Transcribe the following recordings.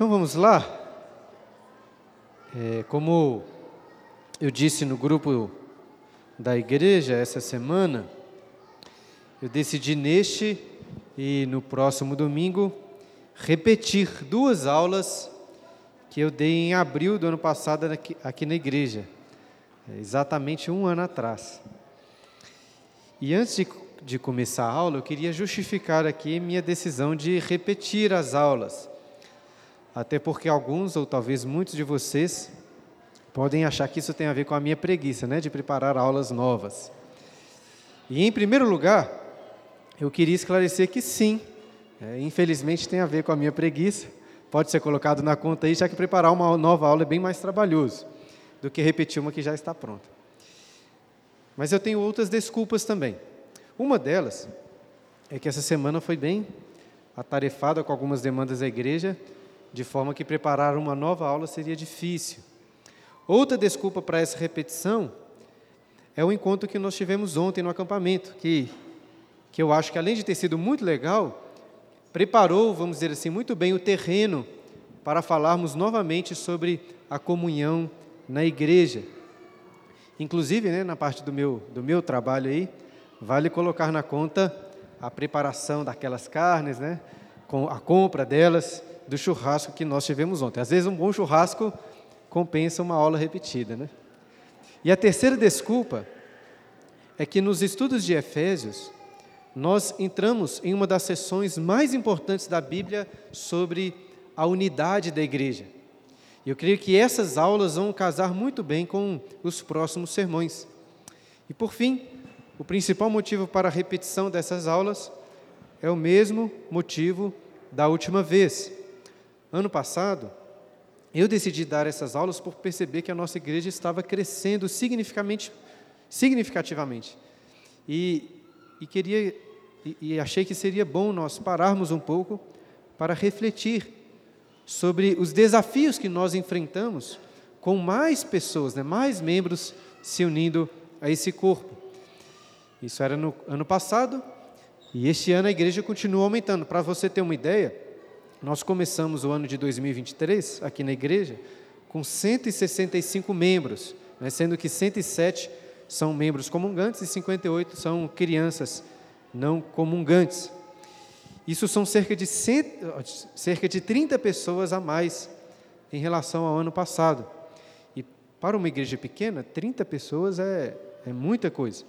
Então vamos lá. É, como eu disse no grupo da igreja essa semana, eu decidi neste e no próximo domingo repetir duas aulas que eu dei em abril do ano passado aqui, aqui na igreja, é, exatamente um ano atrás. E antes de, de começar a aula, eu queria justificar aqui minha decisão de repetir as aulas. Até porque alguns, ou talvez muitos de vocês, podem achar que isso tem a ver com a minha preguiça, né, de preparar aulas novas. E em primeiro lugar, eu queria esclarecer que sim, é, infelizmente tem a ver com a minha preguiça. Pode ser colocado na conta aí, já que preparar uma nova aula é bem mais trabalhoso do que repetir uma que já está pronta. Mas eu tenho outras desculpas também. Uma delas é que essa semana foi bem atarefada com algumas demandas da igreja, de forma que preparar uma nova aula seria difícil. Outra desculpa para essa repetição é o encontro que nós tivemos ontem no acampamento, que, que eu acho que além de ter sido muito legal, preparou, vamos dizer assim, muito bem o terreno para falarmos novamente sobre a comunhão na igreja. Inclusive, né, na parte do meu, do meu trabalho aí, vale colocar na conta a preparação daquelas carnes, né, com a compra delas, do churrasco que nós tivemos ontem. Às vezes um bom churrasco compensa uma aula repetida, né? E a terceira desculpa é que nos estudos de Efésios nós entramos em uma das sessões mais importantes da Bíblia sobre a unidade da igreja. Eu creio que essas aulas vão casar muito bem com os próximos sermões. E por fim, o principal motivo para a repetição dessas aulas é o mesmo motivo da última vez. Ano passado, eu decidi dar essas aulas por perceber que a nossa igreja estava crescendo significativamente. significativamente. E, e queria e, e achei que seria bom nós pararmos um pouco para refletir sobre os desafios que nós enfrentamos com mais pessoas, né, mais membros se unindo a esse corpo. Isso era no ano passado e este ano a igreja continua aumentando. Para você ter uma ideia, nós começamos o ano de 2023 aqui na igreja com 165 membros, né, sendo que 107 são membros comungantes e 58 são crianças não comungantes. Isso são cerca de, cerca de 30 pessoas a mais em relação ao ano passado. E para uma igreja pequena, 30 pessoas é, é muita coisa.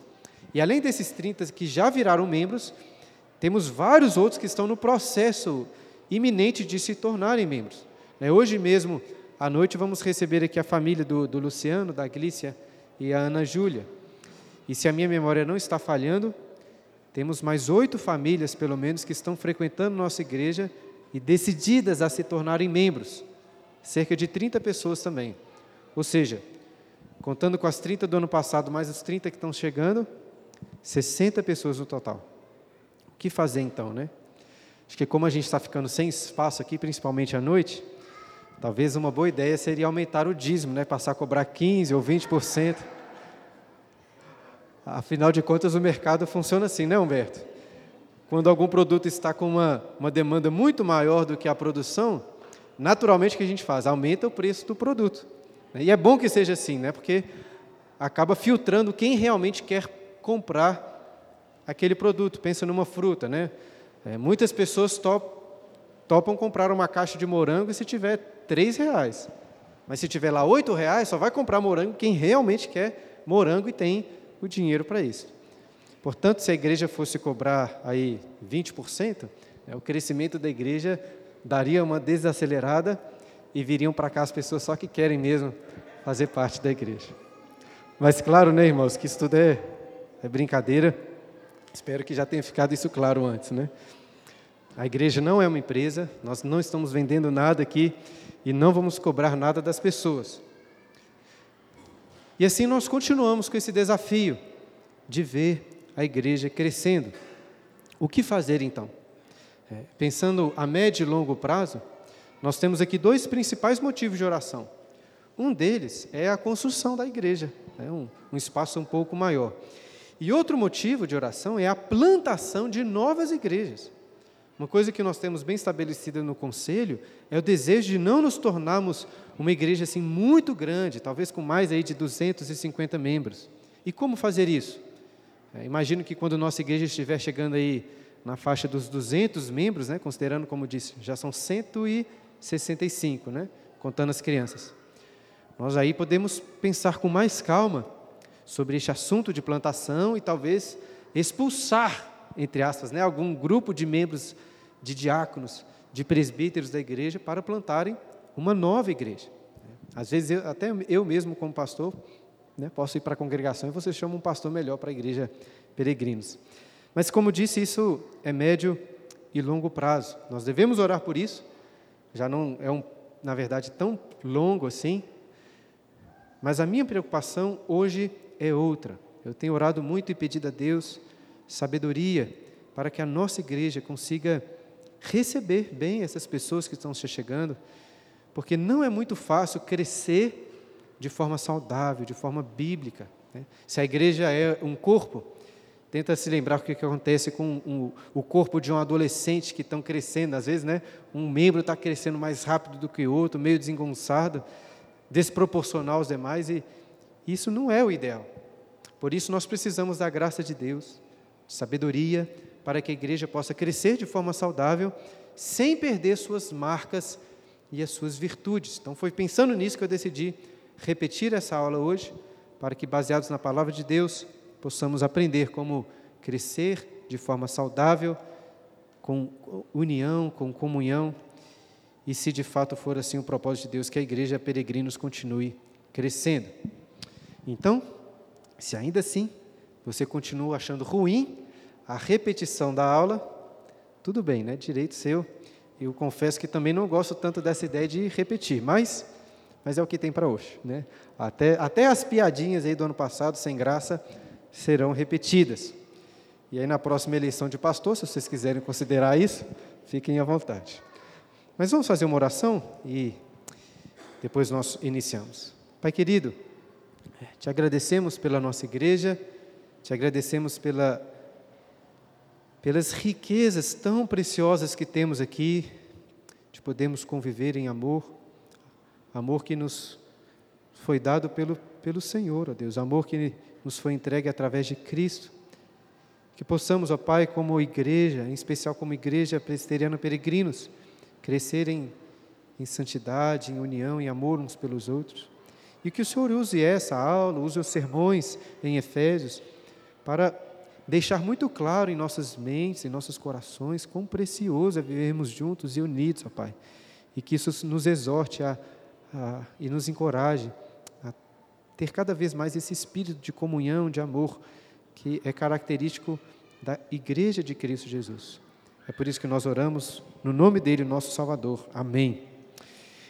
E além desses 30 que já viraram membros, temos vários outros que estão no processo iminente de se tornarem membros. Né, hoje mesmo, à noite, vamos receber aqui a família do, do Luciano, da Glícia e a Ana Júlia. E se a minha memória não está falhando, temos mais oito famílias, pelo menos, que estão frequentando nossa igreja e decididas a se tornarem membros. Cerca de 30 pessoas também. Ou seja, contando com as 30 do ano passado, mais as 30 que estão chegando, 60 pessoas no total. O que fazer então, né? Acho que como a gente está ficando sem espaço aqui, principalmente à noite, talvez uma boa ideia seria aumentar o dízimo, né? Passar a cobrar 15% ou 20%. Afinal de contas, o mercado funciona assim, né, Humberto? Quando algum produto está com uma, uma demanda muito maior do que a produção, naturalmente o que a gente faz? Aumenta o preço do produto. E é bom que seja assim, né? porque acaba filtrando quem realmente quer comprar aquele produto. Pensa numa fruta, né? É, muitas pessoas top, topam comprar uma caixa de morango se tiver três reais. Mas se tiver lá oito reais, só vai comprar morango quem realmente quer morango e tem o dinheiro para isso. Portanto, se a igreja fosse cobrar aí 20%, né, o crescimento da igreja daria uma desacelerada e viriam para cá as pessoas só que querem mesmo fazer parte da igreja. Mas claro, né, irmãos, que isso tudo é, é brincadeira. Espero que já tenha ficado isso claro antes, né? A igreja não é uma empresa, nós não estamos vendendo nada aqui e não vamos cobrar nada das pessoas. E assim nós continuamos com esse desafio de ver a igreja crescendo. O que fazer então? É, pensando a médio e longo prazo, nós temos aqui dois principais motivos de oração. Um deles é a construção da igreja, é um, um espaço um pouco maior. E outro motivo de oração é a plantação de novas igrejas. Uma coisa que nós temos bem estabelecida no conselho é o desejo de não nos tornarmos uma igreja assim muito grande, talvez com mais aí de 250 membros. E como fazer isso? É, imagino que quando nossa igreja estiver chegando aí na faixa dos 200 membros, né, considerando, como disse, já são 165, né, contando as crianças. Nós aí podemos pensar com mais calma sobre este assunto de plantação e talvez expulsar, entre aspas, né, algum grupo de membros de diáconos, de presbíteros da igreja para plantarem uma nova igreja. Às vezes, eu, até eu mesmo, como pastor, né, posso ir para a congregação e você chama um pastor melhor para a igreja peregrinos. Mas, como disse, isso é médio e longo prazo. Nós devemos orar por isso. Já não é, um, na verdade, tão longo assim. Mas a minha preocupação hoje é outra. Eu tenho orado muito e pedido a Deus sabedoria para que a nossa igreja consiga receber bem essas pessoas que estão se chegando, porque não é muito fácil crescer de forma saudável, de forma bíblica. Né? Se a igreja é um corpo, tenta se lembrar o que, que acontece com um, o corpo de um adolescente que estão crescendo. Às vezes, né, um membro está crescendo mais rápido do que o outro, meio desengonçado, desproporcional aos demais, e isso não é o ideal. Por isso, nós precisamos da graça de Deus, de sabedoria, para que a igreja possa crescer de forma saudável, sem perder suas marcas e as suas virtudes. Então, foi pensando nisso que eu decidi repetir essa aula hoje, para que, baseados na palavra de Deus, possamos aprender como crescer de forma saudável, com união, com comunhão, e se de fato for assim o propósito de Deus, que a igreja peregrinos continue crescendo. Então, se ainda assim você continua achando ruim a repetição da aula, tudo bem, né? Direito seu. Eu confesso que também não gosto tanto dessa ideia de repetir, mas, mas é o que tem para hoje, né? Até, até as piadinhas aí do ano passado, sem graça, serão repetidas. E aí na próxima eleição de pastor, se vocês quiserem considerar isso, fiquem à vontade. Mas vamos fazer uma oração e depois nós iniciamos. Pai querido, te agradecemos pela nossa igreja, te agradecemos pela pelas riquezas tão preciosas que temos aqui, de podermos conviver em amor, amor que nos foi dado pelo, pelo Senhor, ó Deus, amor que nos foi entregue através de Cristo. Que possamos, ó Pai, como igreja, em especial como igreja presbiteriana peregrinos, crescer em, em santidade, em união, em amor uns pelos outros. E que o Senhor use essa aula, use os sermões em Efésios, para deixar muito claro em nossas mentes, em nossos corações, quão precioso é vivermos juntos e unidos, ó Pai. E que isso nos exorte a, a, e nos encoraje a ter cada vez mais esse espírito de comunhão, de amor, que é característico da Igreja de Cristo Jesus. É por isso que nós oramos no nome dele, nosso Salvador. Amém.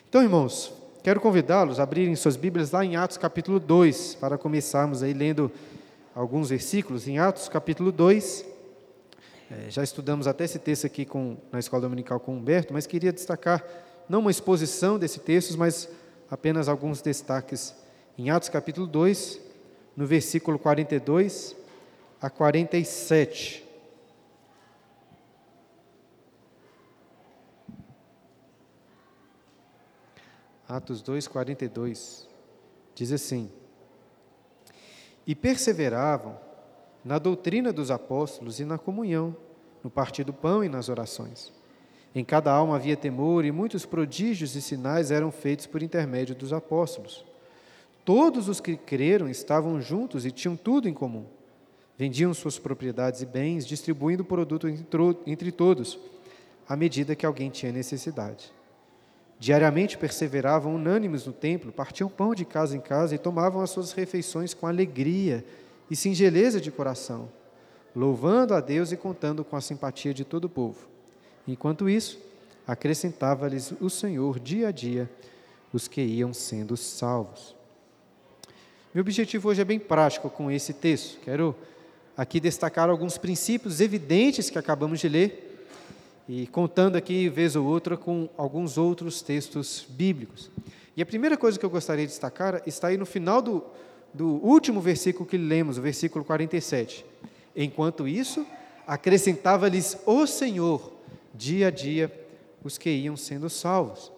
Então, irmãos, quero convidá-los a abrirem suas Bíblias lá em Atos capítulo 2, para começarmos aí lendo alguns versículos em Atos capítulo 2. É, já estudamos até esse texto aqui com, na escola dominical com Humberto, mas queria destacar não uma exposição desse texto, mas apenas alguns destaques em Atos capítulo 2, no versículo 42 a 47. Atos 2, 42. Diz assim: e perseveravam na doutrina dos apóstolos e na comunhão, no partir do pão e nas orações. Em cada alma havia temor e muitos prodígios e sinais eram feitos por intermédio dos apóstolos. Todos os que creram estavam juntos e tinham tudo em comum. Vendiam suas propriedades e bens, distribuindo o produto entre todos, à medida que alguém tinha necessidade. Diariamente perseveravam unânimes no templo, partiam pão de casa em casa e tomavam as suas refeições com alegria e singeleza de coração, louvando a Deus e contando com a simpatia de todo o povo. Enquanto isso, acrescentava-lhes o Senhor dia a dia os que iam sendo salvos. Meu objetivo hoje é bem prático com esse texto. Quero aqui destacar alguns princípios evidentes que acabamos de ler e contando aqui, vez ou outra, com alguns outros textos bíblicos. E a primeira coisa que eu gostaria de destacar está aí no final do, do último versículo que lemos, o versículo 47. Enquanto isso, acrescentava-lhes o Senhor dia a dia os que iam sendo salvos.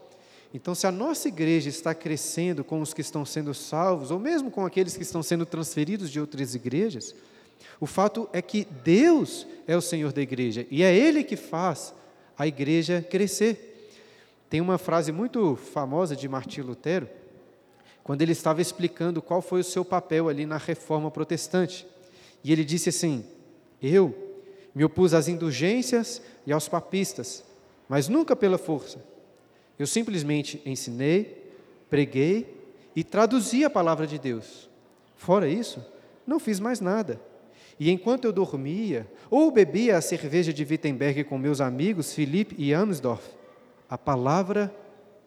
Então, se a nossa igreja está crescendo com os que estão sendo salvos, ou mesmo com aqueles que estão sendo transferidos de outras igrejas, o fato é que Deus é o Senhor da igreja e é Ele que faz a igreja crescer. Tem uma frase muito famosa de Martim Lutero, quando ele estava explicando qual foi o seu papel ali na reforma protestante. E ele disse assim: Eu me opus às indulgências e aos papistas, mas nunca pela força. Eu simplesmente ensinei, preguei e traduzi a palavra de Deus. Fora isso, não fiz mais nada. E enquanto eu dormia ou bebia a cerveja de Wittenberg com meus amigos Felipe e Amsdorff, a palavra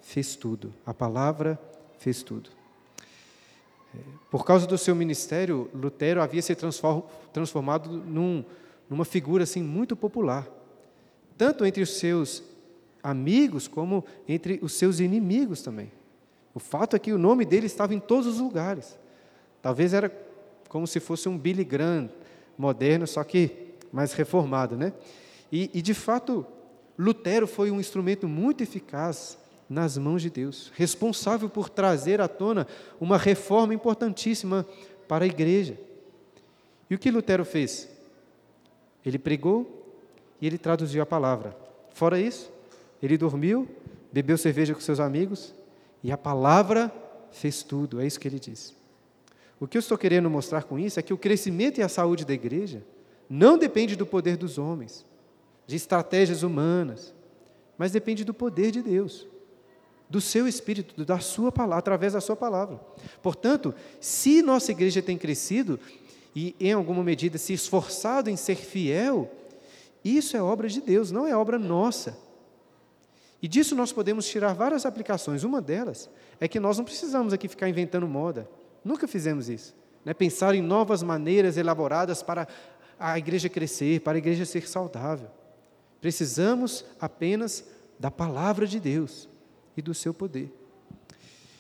fez tudo. A palavra fez tudo. É, por causa do seu ministério, Lutero havia se transformado num, numa figura assim muito popular, tanto entre os seus amigos como entre os seus inimigos também. O fato é que o nome dele estava em todos os lugares. Talvez era como se fosse um Billy Graham moderno, só que mais reformado, né? E, e de fato, Lutero foi um instrumento muito eficaz nas mãos de Deus, responsável por trazer à tona uma reforma importantíssima para a igreja. E o que Lutero fez? Ele pregou e ele traduziu a palavra. Fora isso, ele dormiu, bebeu cerveja com seus amigos e a palavra fez tudo, é isso que ele diz. O que eu estou querendo mostrar com isso é que o crescimento e a saúde da igreja não depende do poder dos homens, de estratégias humanas, mas depende do poder de Deus, do seu espírito, da sua palavra, através da sua palavra. Portanto, se nossa igreja tem crescido e em alguma medida se esforçado em ser fiel, isso é obra de Deus, não é obra nossa. E disso nós podemos tirar várias aplicações. Uma delas é que nós não precisamos aqui ficar inventando moda. Nunca fizemos isso. Né? Pensar em novas maneiras elaboradas para a igreja crescer, para a igreja ser saudável. Precisamos apenas da palavra de Deus e do seu poder.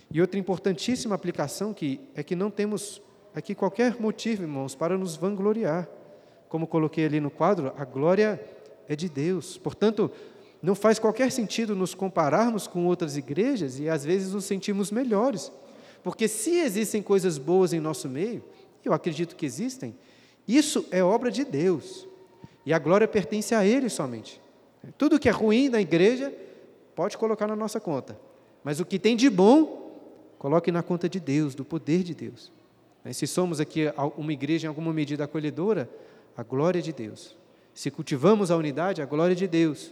E outra importantíssima aplicação que é que não temos aqui qualquer motivo, irmãos, para nos vangloriar. Como coloquei ali no quadro, a glória é de Deus. Portanto, não faz qualquer sentido nos compararmos com outras igrejas e às vezes nos sentimos melhores. Porque se existem coisas boas em nosso meio, eu acredito que existem, isso é obra de Deus. E a glória pertence a Ele somente. Tudo que é ruim na igreja, pode colocar na nossa conta. Mas o que tem de bom, coloque na conta de Deus, do poder de Deus. Se somos aqui uma igreja em alguma medida acolhedora, a glória de Deus. Se cultivamos a unidade, a glória de Deus.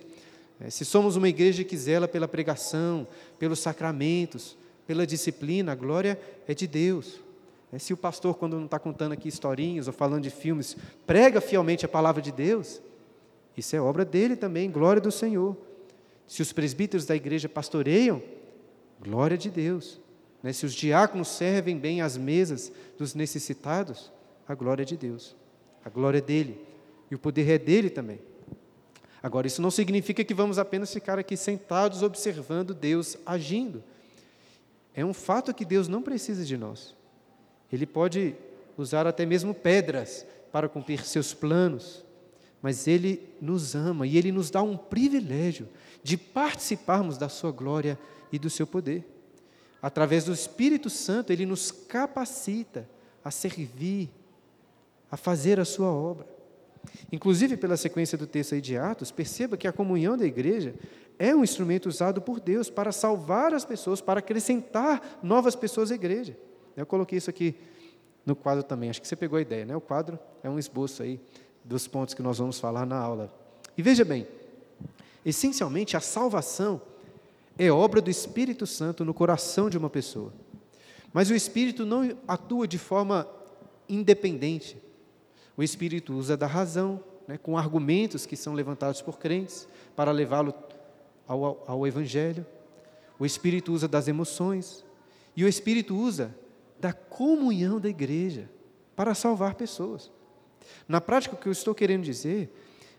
Se somos uma igreja que zela pela pregação, pelos sacramentos, pela disciplina, a glória é de Deus. É, se o pastor, quando não está contando aqui historinhas ou falando de filmes, prega fielmente a palavra de Deus, isso é obra dele também, glória do Senhor. Se os presbíteros da igreja pastoreiam, glória de Deus. Né? Se os diáconos servem bem às mesas dos necessitados, a glória de Deus. A glória é dele. E o poder é dele também. Agora, isso não significa que vamos apenas ficar aqui sentados observando Deus agindo. É um fato que Deus não precisa de nós. Ele pode usar até mesmo pedras para cumprir seus planos, mas Ele nos ama e Ele nos dá um privilégio de participarmos da Sua glória e do seu poder. Através do Espírito Santo, Ele nos capacita a servir, a fazer a Sua obra. Inclusive, pela sequência do texto aí de Atos, perceba que a comunhão da igreja é um instrumento usado por Deus para salvar as pessoas, para acrescentar novas pessoas à igreja. Eu coloquei isso aqui no quadro também, acho que você pegou a ideia, né? O quadro é um esboço aí dos pontos que nós vamos falar na aula. E veja bem, essencialmente a salvação é obra do Espírito Santo no coração de uma pessoa. Mas o Espírito não atua de forma independente. O Espírito usa da razão, né, com argumentos que são levantados por crentes para levá-lo ao, ao, Evangelho. O Espírito usa das emoções. E o Espírito usa da comunhão da igreja para salvar pessoas. Na prática, o que eu estou querendo dizer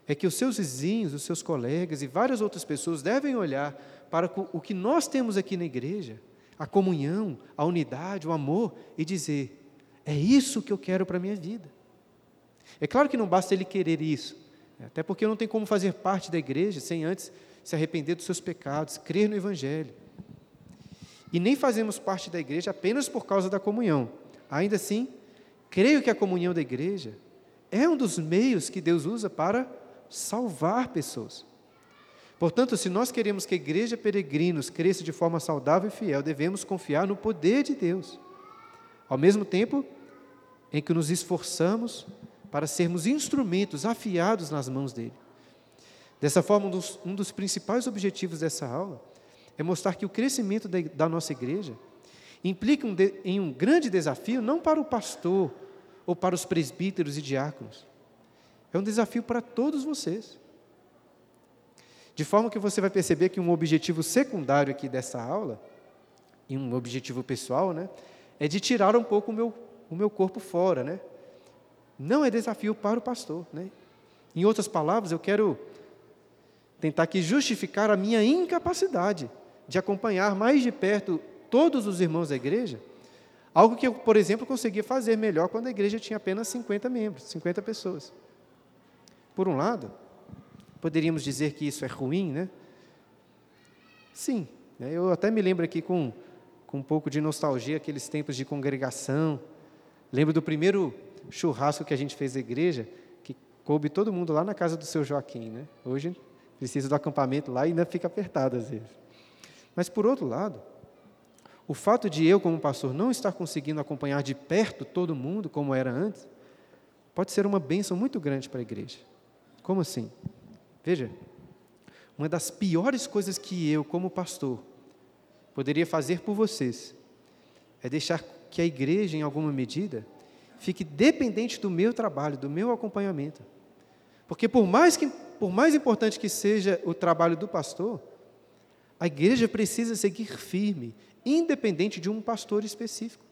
é que os seus vizinhos, os seus colegas e várias outras pessoas devem olhar para o que nós temos aqui na igreja, a comunhão, a unidade, o amor, e dizer: é isso que eu quero para a minha vida. É claro que não basta ele querer isso, Até porque não tem como fazer parte da igreja sem antes se arrepender dos seus pecados, crer no Evangelho. E nem fazemos parte da igreja apenas por causa da comunhão. Ainda assim, creio que a comunhão da igreja é um dos meios que Deus usa para salvar pessoas. Portanto, se nós queremos que a igreja peregrinos cresça de forma saudável e fiel, devemos confiar no poder de Deus. Ao mesmo tempo em que nos esforçamos para sermos instrumentos afiados nas mãos dele. Dessa forma, um dos, um dos principais objetivos dessa aula é mostrar que o crescimento da, da nossa igreja implica um de, em um grande desafio, não para o pastor ou para os presbíteros e diáconos, é um desafio para todos vocês. De forma que você vai perceber que um objetivo secundário aqui dessa aula, e um objetivo pessoal, né, é de tirar um pouco o meu, o meu corpo fora, né? Não é desafio para o pastor, né? Em outras palavras, eu quero tentar aqui justificar a minha incapacidade de acompanhar mais de perto todos os irmãos da igreja, algo que eu, por exemplo, conseguia fazer melhor quando a igreja tinha apenas 50 membros, 50 pessoas. Por um lado, poderíamos dizer que isso é ruim, né? Sim, né? eu até me lembro aqui com, com um pouco de nostalgia aqueles tempos de congregação. Lembro do primeiro churrasco que a gente fez na igreja, que coube todo mundo lá na casa do seu Joaquim, né? Hoje precisa do acampamento lá e ainda fica apertado às vezes. Mas por outro lado, o fato de eu, como pastor, não estar conseguindo acompanhar de perto todo mundo, como era antes, pode ser uma bênção muito grande para a igreja. Como assim? Veja, uma das piores coisas que eu, como pastor, poderia fazer por vocês é deixar que a igreja, em alguma medida, fique dependente do meu trabalho, do meu acompanhamento. Porque por mais que por mais importante que seja o trabalho do pastor, a igreja precisa seguir firme, independente de um pastor específico.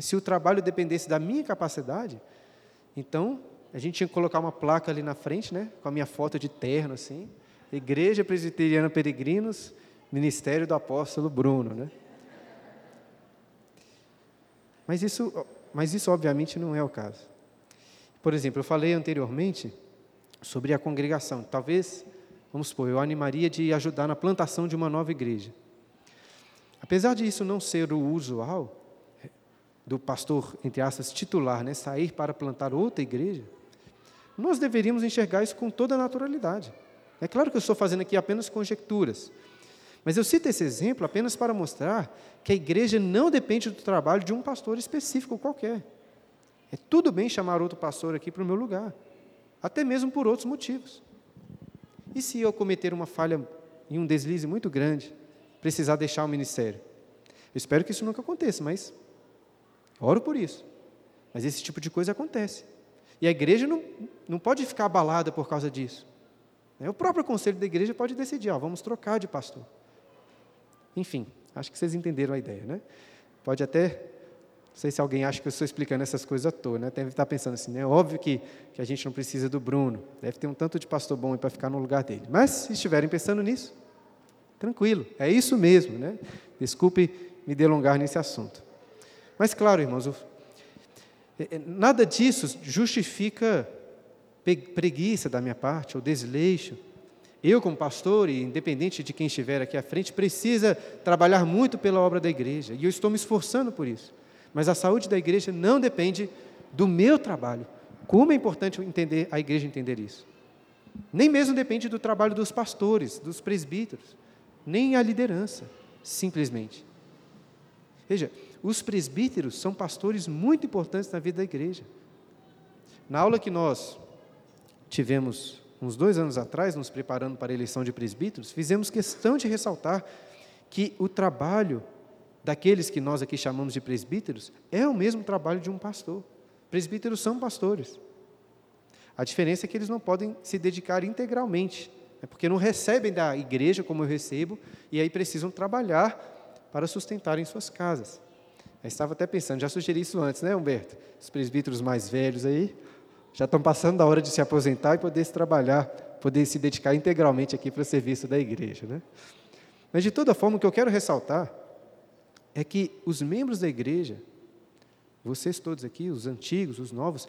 Se o trabalho dependesse da minha capacidade, então a gente tinha que colocar uma placa ali na frente, né, com a minha foto de terno, assim, Igreja Presbiteriana Peregrinos, Ministério do Apóstolo Bruno, né? Mas isso, mas isso obviamente não é o caso. Por exemplo, eu falei anteriormente sobre a congregação. Talvez, vamos supor, eu animaria de ajudar na plantação de uma nova igreja. Apesar de isso não ser o usual do pastor, entre aspas, titular, né, sair para plantar outra igreja, nós deveríamos enxergar isso com toda naturalidade. É claro que eu estou fazendo aqui apenas conjecturas, mas eu cito esse exemplo apenas para mostrar que a igreja não depende do trabalho de um pastor específico qualquer. É tudo bem chamar outro pastor aqui para o meu lugar, até mesmo por outros motivos. E se eu cometer uma falha e um deslize muito grande, precisar deixar o ministério? Eu espero que isso nunca aconteça, mas oro por isso. Mas esse tipo de coisa acontece. E a igreja não, não pode ficar abalada por causa disso. É, o próprio conselho da igreja pode decidir, ó, vamos trocar de pastor. Enfim, acho que vocês entenderam a ideia, né? Pode até, não sei se alguém acha que eu estou explicando essas coisas à toa, né? Deve estar pensando assim, né? Óbvio que, que a gente não precisa do Bruno, deve ter um tanto de pastor bom para ficar no lugar dele. Mas, se estiverem pensando nisso, tranquilo, é isso mesmo, né? Desculpe me delongar nesse assunto. Mas, claro, irmãos, é, é, nada disso justifica preguiça da minha parte, ou desleixo. Eu, como pastor, e independente de quem estiver aqui à frente, precisa trabalhar muito pela obra da igreja, e eu estou me esforçando por isso. Mas a saúde da igreja não depende do meu trabalho. Como é importante entender a igreja entender isso? Nem mesmo depende do trabalho dos pastores, dos presbíteros, nem a liderança, simplesmente. Veja, os presbíteros são pastores muito importantes na vida da igreja. Na aula que nós tivemos uns dois anos atrás, nos preparando para a eleição de presbíteros, fizemos questão de ressaltar que o trabalho daqueles que nós aqui chamamos de presbíteros é o mesmo trabalho de um pastor. Presbíteros são pastores. A diferença é que eles não podem se dedicar integralmente, é porque não recebem da igreja como eu recebo, e aí precisam trabalhar para sustentarem suas casas. Eu estava até pensando, já sugeri isso antes, né, Humberto? Os presbíteros mais velhos aí, já estão passando da hora de se aposentar e poder se trabalhar, poder se dedicar integralmente aqui para o serviço da igreja. Né? Mas, de toda forma, o que eu quero ressaltar é que os membros da igreja, vocês todos aqui, os antigos, os novos,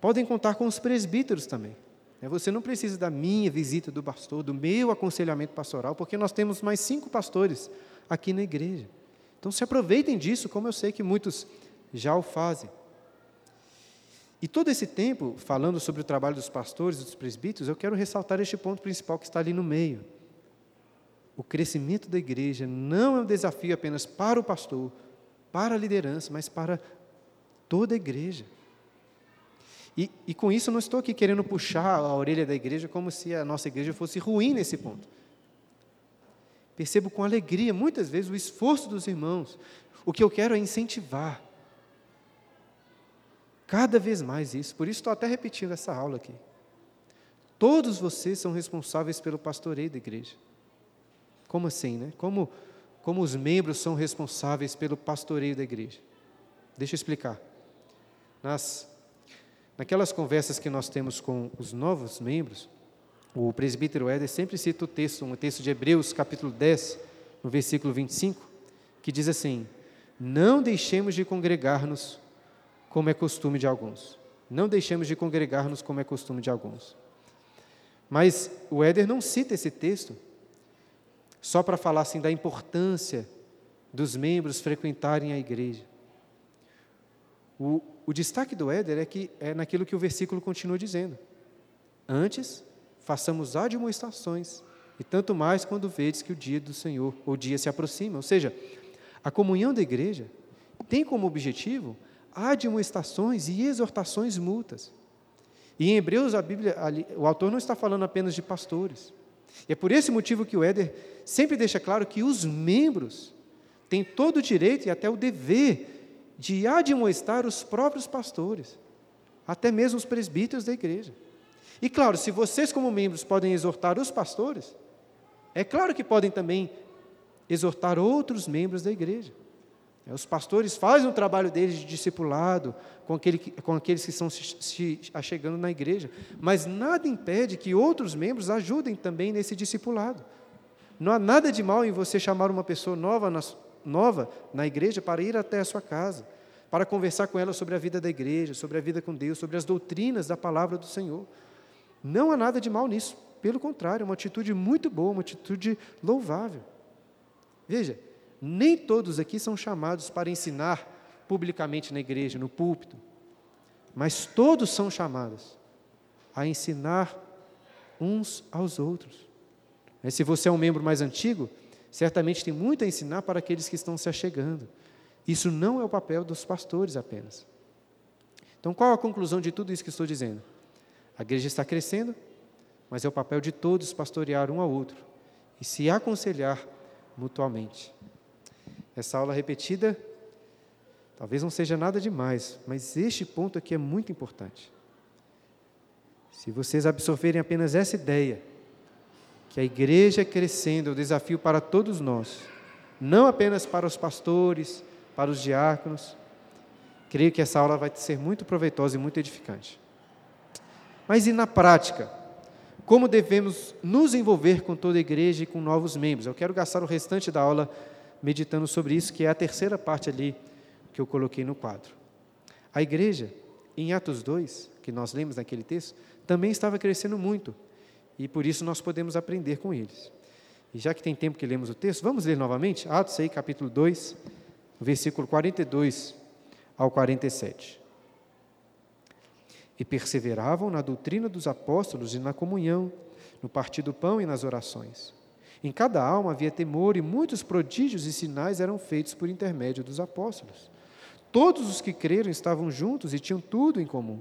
podem contar com os presbíteros também. Né? Você não precisa da minha visita do pastor, do meu aconselhamento pastoral, porque nós temos mais cinco pastores aqui na igreja. Então se aproveitem disso, como eu sei que muitos já o fazem. E todo esse tempo, falando sobre o trabalho dos pastores e dos presbíteros, eu quero ressaltar este ponto principal que está ali no meio. O crescimento da igreja não é um desafio apenas para o pastor, para a liderança, mas para toda a igreja. E, e com isso, eu não estou aqui querendo puxar a orelha da igreja como se a nossa igreja fosse ruim nesse ponto. Percebo com alegria, muitas vezes, o esforço dos irmãos. O que eu quero é incentivar cada vez mais isso. Por isso, estou até repetindo essa aula aqui. Todos vocês são responsáveis pelo pastoreio da igreja. Como assim, né? Como, como os membros são responsáveis pelo pastoreio da igreja? Deixa eu explicar. Nas Naquelas conversas que nós temos com os novos membros, o presbítero Éder sempre cita o texto, um texto de Hebreus, capítulo 10, no versículo 25, que diz assim: Não deixemos de congregar-nos como é costume de alguns. Não deixemos de congregar-nos como é costume de alguns. Mas o Éder não cita esse texto só para falar assim da importância dos membros frequentarem a igreja. O, o destaque do Éder é, que, é naquilo que o versículo continua dizendo. Antes, façamos admoestações, e tanto mais quando vedes que o dia do Senhor, o dia se aproxima. Ou seja, a comunhão da igreja tem como objetivo admoestações e exortações mútuas. E em Hebreus, a Bíblia, o autor não está falando apenas de pastores. E é por esse motivo que o Éder sempre deixa claro que os membros têm todo o direito e até o dever de admoestar os próprios pastores, até mesmo os presbíteros da igreja. E claro, se vocês, como membros, podem exortar os pastores, é claro que podem também exortar outros membros da igreja. É, os pastores fazem o trabalho deles de discipulado com, aquele, com aqueles que estão se, se achegando na igreja, mas nada impede que outros membros ajudem também nesse discipulado. Não há nada de mal em você chamar uma pessoa nova na, nova na igreja para ir até a sua casa, para conversar com ela sobre a vida da igreja, sobre a vida com Deus, sobre as doutrinas da palavra do Senhor. Não há nada de mal nisso, pelo contrário, é uma atitude muito boa, uma atitude louvável. Veja, nem todos aqui são chamados para ensinar publicamente na igreja, no púlpito, mas todos são chamados a ensinar uns aos outros. Se você é um membro mais antigo, certamente tem muito a ensinar para aqueles que estão se achegando. Isso não é o papel dos pastores apenas. Então, qual a conclusão de tudo isso que estou dizendo? A igreja está crescendo, mas é o papel de todos pastorear um ao outro e se aconselhar mutuamente. Essa aula repetida talvez não seja nada demais, mas este ponto aqui é muito importante. Se vocês absorverem apenas essa ideia, que a igreja crescendo é o desafio para todos nós, não apenas para os pastores, para os diáconos. Creio que essa aula vai ser muito proveitosa e muito edificante. Mas e na prática? Como devemos nos envolver com toda a igreja e com novos membros? Eu quero gastar o restante da aula meditando sobre isso, que é a terceira parte ali que eu coloquei no quadro. A igreja, em Atos 2, que nós lemos naquele texto, também estava crescendo muito e por isso nós podemos aprender com eles. E já que tem tempo que lemos o texto, vamos ler novamente? Atos aí, capítulo 2, versículo 42 ao 47. E perseveravam na doutrina dos apóstolos e na comunhão, no partir do pão e nas orações. Em cada alma havia temor e muitos prodígios e sinais eram feitos por intermédio dos apóstolos. Todos os que creram estavam juntos e tinham tudo em comum.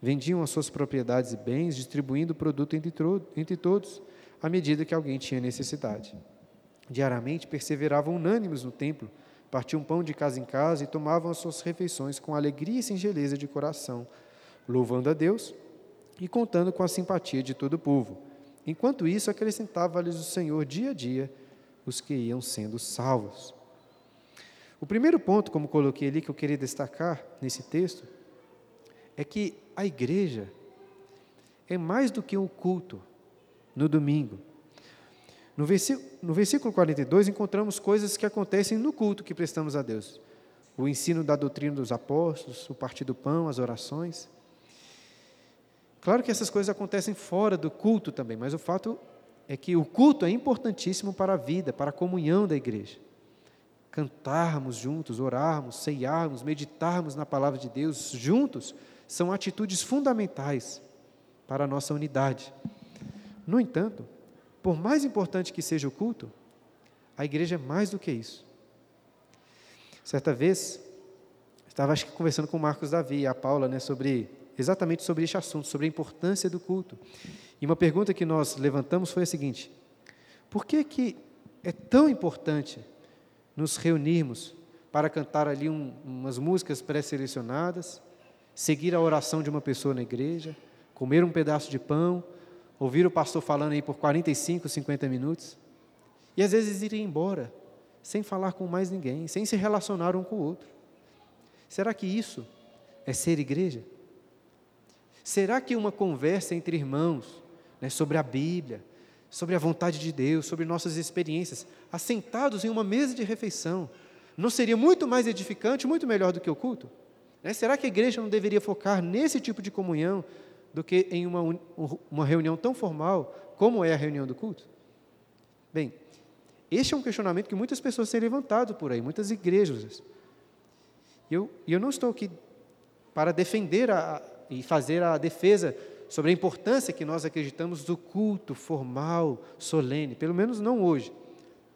Vendiam as suas propriedades e bens, distribuindo o produto entre, todos, à medida que alguém tinha necessidade. Diariamente perseveravam unânimes no templo, partiam pão de casa em casa e tomavam as suas refeições com alegria e singeleza de coração, louvando a Deus e contando com a simpatia de todo o povo. Enquanto isso, acrescentava-lhes o Senhor dia a dia os que iam sendo salvos. O primeiro ponto, como coloquei ali, que eu queria destacar nesse texto, é que a igreja é mais do que um culto no domingo. No versículo, no versículo 42, encontramos coisas que acontecem no culto que prestamos a Deus: o ensino da doutrina dos apóstolos, o partir do pão, as orações. Claro que essas coisas acontecem fora do culto também, mas o fato é que o culto é importantíssimo para a vida, para a comunhão da igreja. Cantarmos juntos, orarmos, ceiarmos, meditarmos na palavra de Deus juntos são atitudes fundamentais para a nossa unidade. No entanto, por mais importante que seja o culto, a igreja é mais do que isso. Certa vez, estava acho que conversando com o Marcos Davi e a Paula, né, sobre exatamente sobre este assunto, sobre a importância do culto. E uma pergunta que nós levantamos foi a seguinte: por que que é tão importante nos reunirmos para cantar ali um, umas músicas pré-selecionadas, seguir a oração de uma pessoa na igreja, comer um pedaço de pão, ouvir o pastor falando aí por 45, 50 minutos, e às vezes ir embora, sem falar com mais ninguém, sem se relacionar um com o outro. Será que isso é ser igreja? Será que uma conversa entre irmãos né, sobre a Bíblia, sobre a vontade de Deus, sobre nossas experiências, assentados em uma mesa de refeição, não seria muito mais edificante, muito melhor do que o culto? Né? Será que a igreja não deveria focar nesse tipo de comunhão do que em uma, uma reunião tão formal como é a reunião do culto? Bem, este é um questionamento que muitas pessoas têm levantado por aí, muitas igrejas. E eu, eu não estou aqui para defender a, e fazer a defesa sobre a importância que nós acreditamos do culto formal, solene, pelo menos não hoje.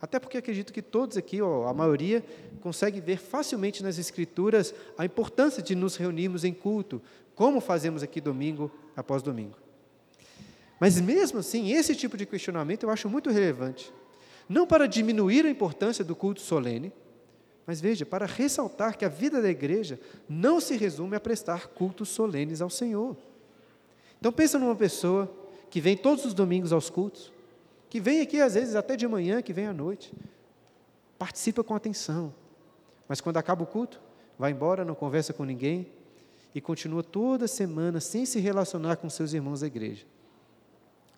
Até porque acredito que todos aqui, ó, a maioria, consegue ver facilmente nas Escrituras a importância de nos reunirmos em culto, como fazemos aqui domingo após domingo. Mas mesmo assim, esse tipo de questionamento eu acho muito relevante. Não para diminuir a importância do culto solene, mas veja, para ressaltar que a vida da igreja não se resume a prestar cultos solenes ao Senhor. Então pensa numa pessoa que vem todos os domingos aos cultos, que vem aqui às vezes até de manhã, que vem à noite, participa com atenção, mas quando acaba o culto, vai embora, não conversa com ninguém e continua toda semana sem se relacionar com seus irmãos da igreja.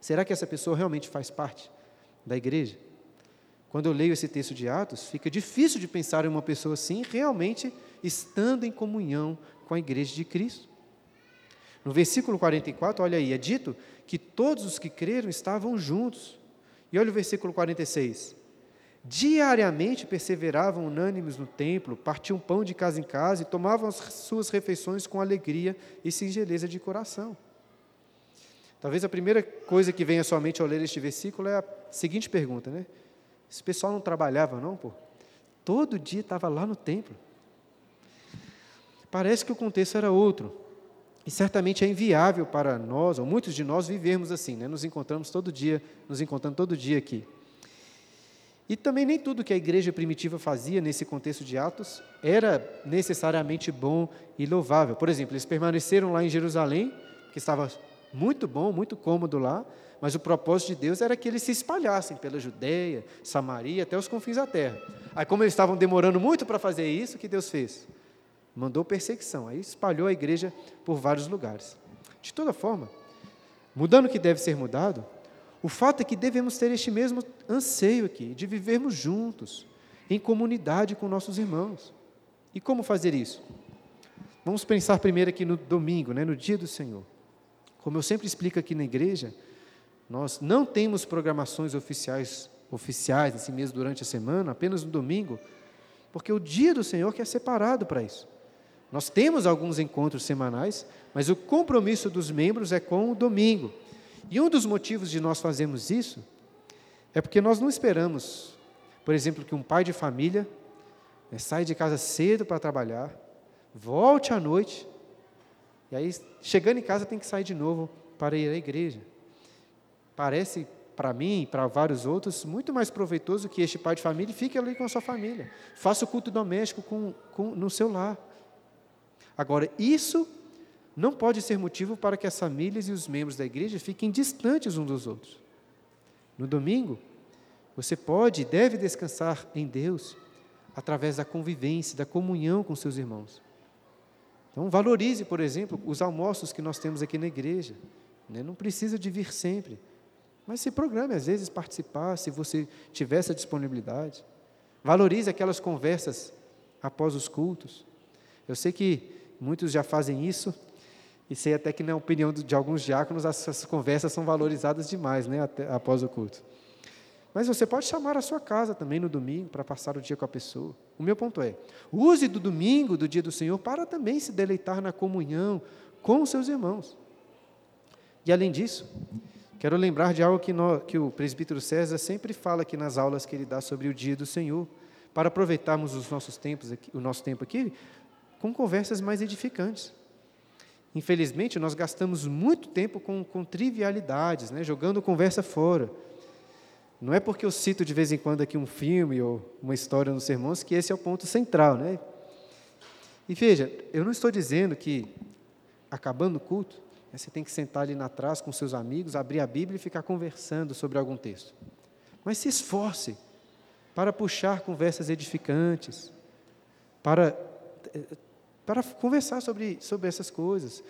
Será que essa pessoa realmente faz parte da igreja? Quando eu leio esse texto de Atos, fica difícil de pensar em uma pessoa assim realmente estando em comunhão com a igreja de Cristo. No versículo 44, olha aí, é dito que todos os que creram estavam juntos. E olha o versículo 46. Diariamente perseveravam unânimes no templo, partiam pão de casa em casa e tomavam as suas refeições com alegria e singeleza de coração. Talvez a primeira coisa que venha à sua mente ao ler este versículo é a seguinte pergunta, né? Esse pessoal não trabalhava, não, pô? Todo dia estava lá no templo. Parece que o contexto era outro. E certamente é inviável para nós, ou muitos de nós, vivermos assim, né? Nos encontramos todo dia, nos encontrando todo dia aqui. E também nem tudo que a igreja primitiva fazia nesse contexto de Atos era necessariamente bom e louvável. Por exemplo, eles permaneceram lá em Jerusalém, que estava muito bom, muito cômodo lá, mas o propósito de Deus era que eles se espalhassem pela Judéia, Samaria, até os confins da terra. Aí, como eles estavam demorando muito para fazer isso, o que Deus fez? Mandou perseguição, aí espalhou a igreja por vários lugares. De toda forma, mudando o que deve ser mudado, o fato é que devemos ter este mesmo anseio aqui, de vivermos juntos, em comunidade com nossos irmãos. E como fazer isso? Vamos pensar primeiro aqui no domingo, né, no dia do Senhor. Como eu sempre explico aqui na igreja, nós não temos programações oficiais, oficiais assim mesmo durante a semana, apenas no domingo, porque o dia do Senhor que é separado para isso. Nós temos alguns encontros semanais, mas o compromisso dos membros é com o domingo. E um dos motivos de nós fazermos isso é porque nós não esperamos, por exemplo, que um pai de família né, saia de casa cedo para trabalhar, volte à noite, e aí, chegando em casa, tem que sair de novo para ir à igreja. Parece para mim e para vários outros muito mais proveitoso que este pai de família fique ali com a sua família. Faça o culto doméstico com, com, no seu lar. Agora, isso não pode ser motivo para que as famílias e os membros da igreja fiquem distantes uns dos outros. No domingo, você pode e deve descansar em Deus através da convivência, da comunhão com seus irmãos. Então, valorize, por exemplo, os almoços que nós temos aqui na igreja. Né? Não precisa de vir sempre. Mas se programe, às vezes, participar, se você tiver essa disponibilidade. Valorize aquelas conversas após os cultos. Eu sei que muitos já fazem isso, E sei até que, na opinião de alguns diáconos, essas conversas são valorizadas demais, né, após o culto. Mas você pode chamar a sua casa também no domingo para passar o dia com a pessoa. O meu ponto é: use do domingo, do dia do Senhor, para também se deleitar na comunhão com os seus irmãos. E além disso, quero lembrar de algo que, que o presbítero César sempre fala aqui nas aulas que ele dá sobre o dia do Senhor, para aproveitarmos os nossos tempos aqui, o nosso tempo aqui com conversas mais edificantes. Infelizmente, nós gastamos muito tempo com, com trivialidades, né, jogando conversa fora. Não é porque eu cito de vez em quando aqui um filme ou uma história nos sermões que esse é o ponto central, né? E veja, eu não estou dizendo que, acabando o culto, né, você tem que sentar ali na trás com seus amigos, abrir a Bíblia e ficar conversando sobre algum texto. Mas se esforce para puxar conversas edificantes, para para conversar sobre, sobre essas coisas.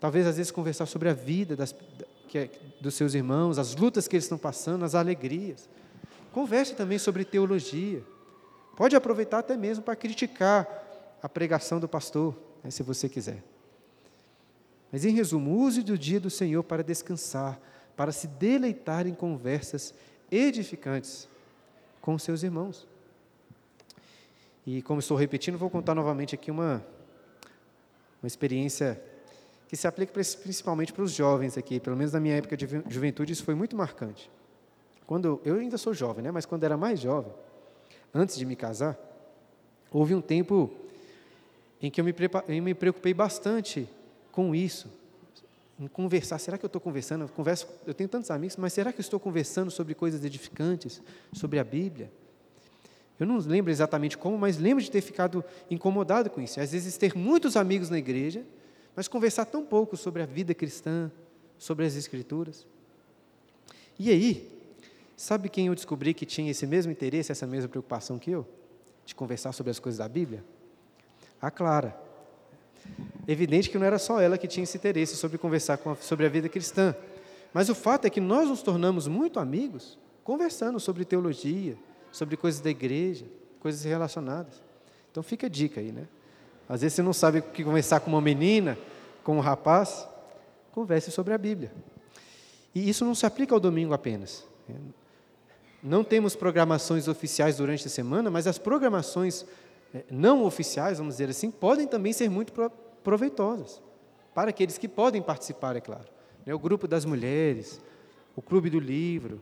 Talvez, às vezes, conversar sobre a vida das, que é, dos seus irmãos, as lutas que eles estão passando, as alegrias. Converse também sobre teologia. Pode aproveitar até mesmo para criticar a pregação do pastor, né, se você quiser. Mas, em resumo, use do dia do Senhor para descansar, para se deleitar em conversas edificantes com seus irmãos. E, como estou repetindo, vou contar novamente aqui uma, uma experiência que se aplica principalmente para os jovens aqui, pelo menos na minha época de juventude, isso foi muito marcante. Quando eu ainda sou jovem, né, mas quando era mais jovem, antes de me casar, houve um tempo em que eu me, eu me preocupei bastante com isso, em conversar. Será que eu estou conversando? Eu, converso, eu tenho tantos amigos, mas será que eu estou conversando sobre coisas edificantes, sobre a Bíblia? Eu não lembro exatamente como, mas lembro de ter ficado incomodado com isso. Às vezes ter muitos amigos na igreja, mas conversar tão pouco sobre a vida cristã, sobre as escrituras. E aí, sabe quem eu descobri que tinha esse mesmo interesse, essa mesma preocupação que eu? De conversar sobre as coisas da Bíblia? A Clara. Evidente que não era só ela que tinha esse interesse sobre conversar a, sobre a vida cristã. Mas o fato é que nós nos tornamos muito amigos conversando sobre teologia, sobre coisas da igreja, coisas relacionadas. Então fica a dica aí, né? Às vezes você não sabe o que conversar com uma menina, com um rapaz, converse sobre a Bíblia. E isso não se aplica ao domingo apenas. Não temos programações oficiais durante a semana, mas as programações eh, não oficiais, vamos dizer assim, podem também ser muito proveitosas para aqueles que podem participar, é claro. Né? O grupo das mulheres, o clube do livro,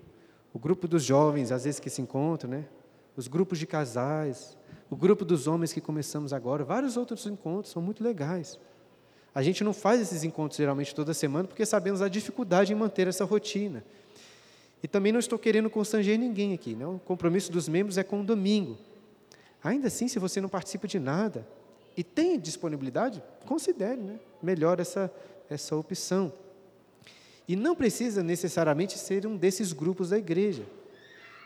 o grupo dos jovens, às vezes que se encontram, né? Os grupos de casais, o grupo dos homens que começamos agora, vários outros encontros, são muito legais. A gente não faz esses encontros geralmente toda semana porque sabemos a dificuldade em manter essa rotina. E também não estou querendo constranger ninguém aqui, né? o compromisso dos membros é com o domingo. Ainda assim, se você não participa de nada e tem disponibilidade, considere né? melhor essa, essa opção. E não precisa necessariamente ser um desses grupos da igreja.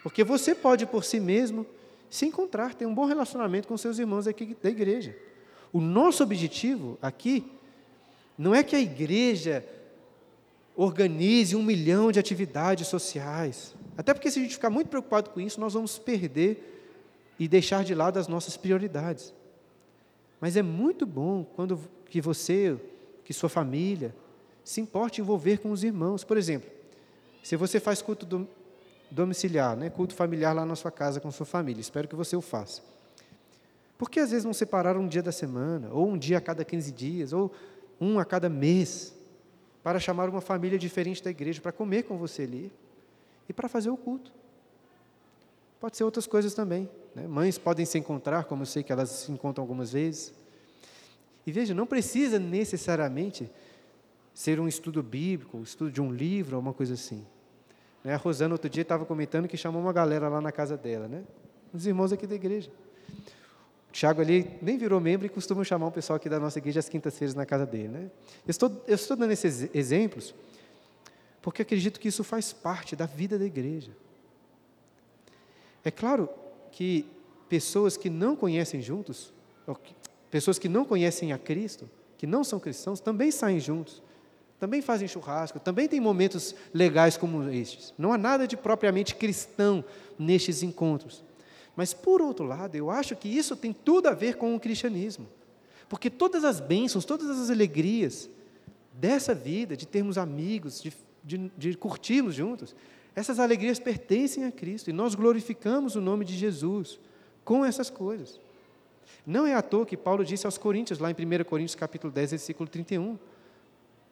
Porque você pode, por si mesmo, se encontrar, ter um bom relacionamento com seus irmãos aqui da igreja. O nosso objetivo aqui não é que a igreja organize um milhão de atividades sociais. Até porque, se a gente ficar muito preocupado com isso, nós vamos perder e deixar de lado as nossas prioridades. Mas é muito bom quando que você, que sua família, se importe envolver com os irmãos. Por exemplo, se você faz culto domiciliar, né, culto familiar lá na sua casa com sua família, espero que você o faça. Por que às vezes não separar um dia da semana, ou um dia a cada 15 dias, ou um a cada mês, para chamar uma família diferente da igreja para comer com você ali e para fazer o culto? Pode ser outras coisas também. Né? Mães podem se encontrar, como eu sei que elas se encontram algumas vezes. E veja, não precisa necessariamente ser um estudo bíblico, um estudo de um livro, alguma coisa assim. Né? A Rosana, outro dia, estava comentando que chamou uma galera lá na casa dela, né? Os irmãos aqui da igreja. O Tiago ali nem virou membro e costuma chamar o pessoal aqui da nossa igreja às quintas-feiras na casa dele, né? Eu estou, eu estou dando esses exemplos porque acredito que isso faz parte da vida da igreja. É claro que pessoas que não conhecem juntos, pessoas que não conhecem a Cristo, que não são cristãos, também saem juntos também fazem churrasco, também tem momentos legais como estes. Não há nada de propriamente cristão nestes encontros. Mas, por outro lado, eu acho que isso tem tudo a ver com o cristianismo. Porque todas as bênçãos, todas as alegrias, dessa vida, de termos amigos, de, de, de curtirmos juntos, essas alegrias pertencem a Cristo e nós glorificamos o nome de Jesus com essas coisas. Não é à toa que Paulo disse aos Coríntios, lá em 1 Coríntios capítulo 10, versículo 31,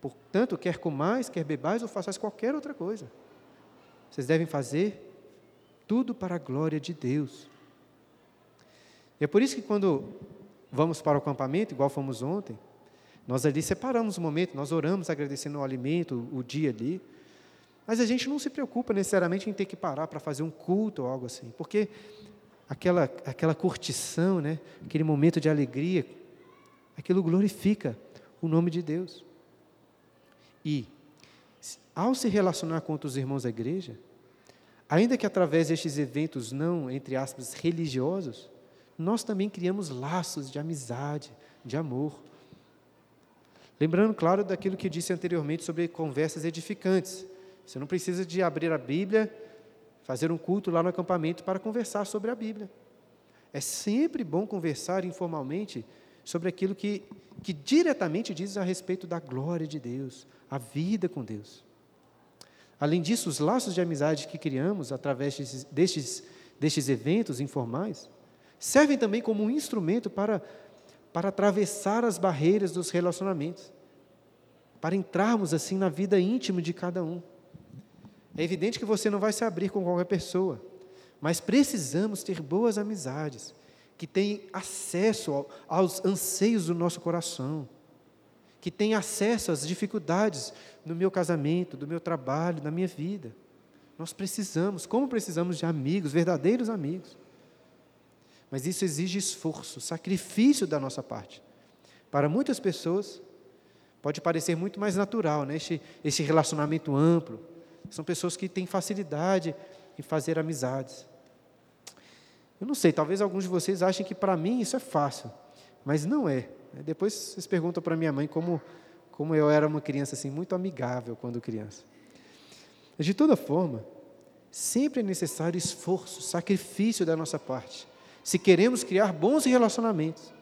Portanto, quer comais, quer bebais ou façais qualquer outra coisa. Vocês devem fazer tudo para a glória de Deus. E é por isso que quando vamos para o acampamento, igual fomos ontem, nós ali separamos um momento, nós oramos agradecendo o alimento, o dia ali, mas a gente não se preocupa necessariamente em ter que parar para fazer um culto ou algo assim, porque aquela, aquela curtição, né, aquele momento de alegria, aquilo glorifica o nome de Deus. E, ao se relacionar com outros irmãos da igreja, ainda que através destes eventos não, entre aspas, religiosos, nós também criamos laços de amizade, de amor. Lembrando, claro, daquilo que disse anteriormente sobre conversas edificantes. Você não precisa de abrir a Bíblia, fazer um culto lá no acampamento para conversar sobre a Bíblia. É sempre bom conversar informalmente sobre aquilo que, que diretamente diz a respeito da glória de Deus, a vida com Deus. Além disso, os laços de amizade que criamos através destes, destes, destes eventos informais servem também como um instrumento para, para atravessar as barreiras dos relacionamentos, para entrarmos assim na vida íntima de cada um. É evidente que você não vai se abrir com qualquer pessoa, mas precisamos ter boas amizades, que têm acesso aos anseios do nosso coração, que têm acesso às dificuldades no meu casamento, do meu trabalho, da minha vida. Nós precisamos, como precisamos de amigos, verdadeiros amigos. Mas isso exige esforço, sacrifício da nossa parte. Para muitas pessoas, pode parecer muito mais natural, né? este relacionamento amplo, são pessoas que têm facilidade em fazer amizades. Eu não sei, talvez alguns de vocês achem que para mim isso é fácil, mas não é. Depois vocês perguntam para minha mãe como, como eu era uma criança assim, muito amigável quando criança. De toda forma, sempre é necessário esforço, sacrifício da nossa parte, se queremos criar bons relacionamentos,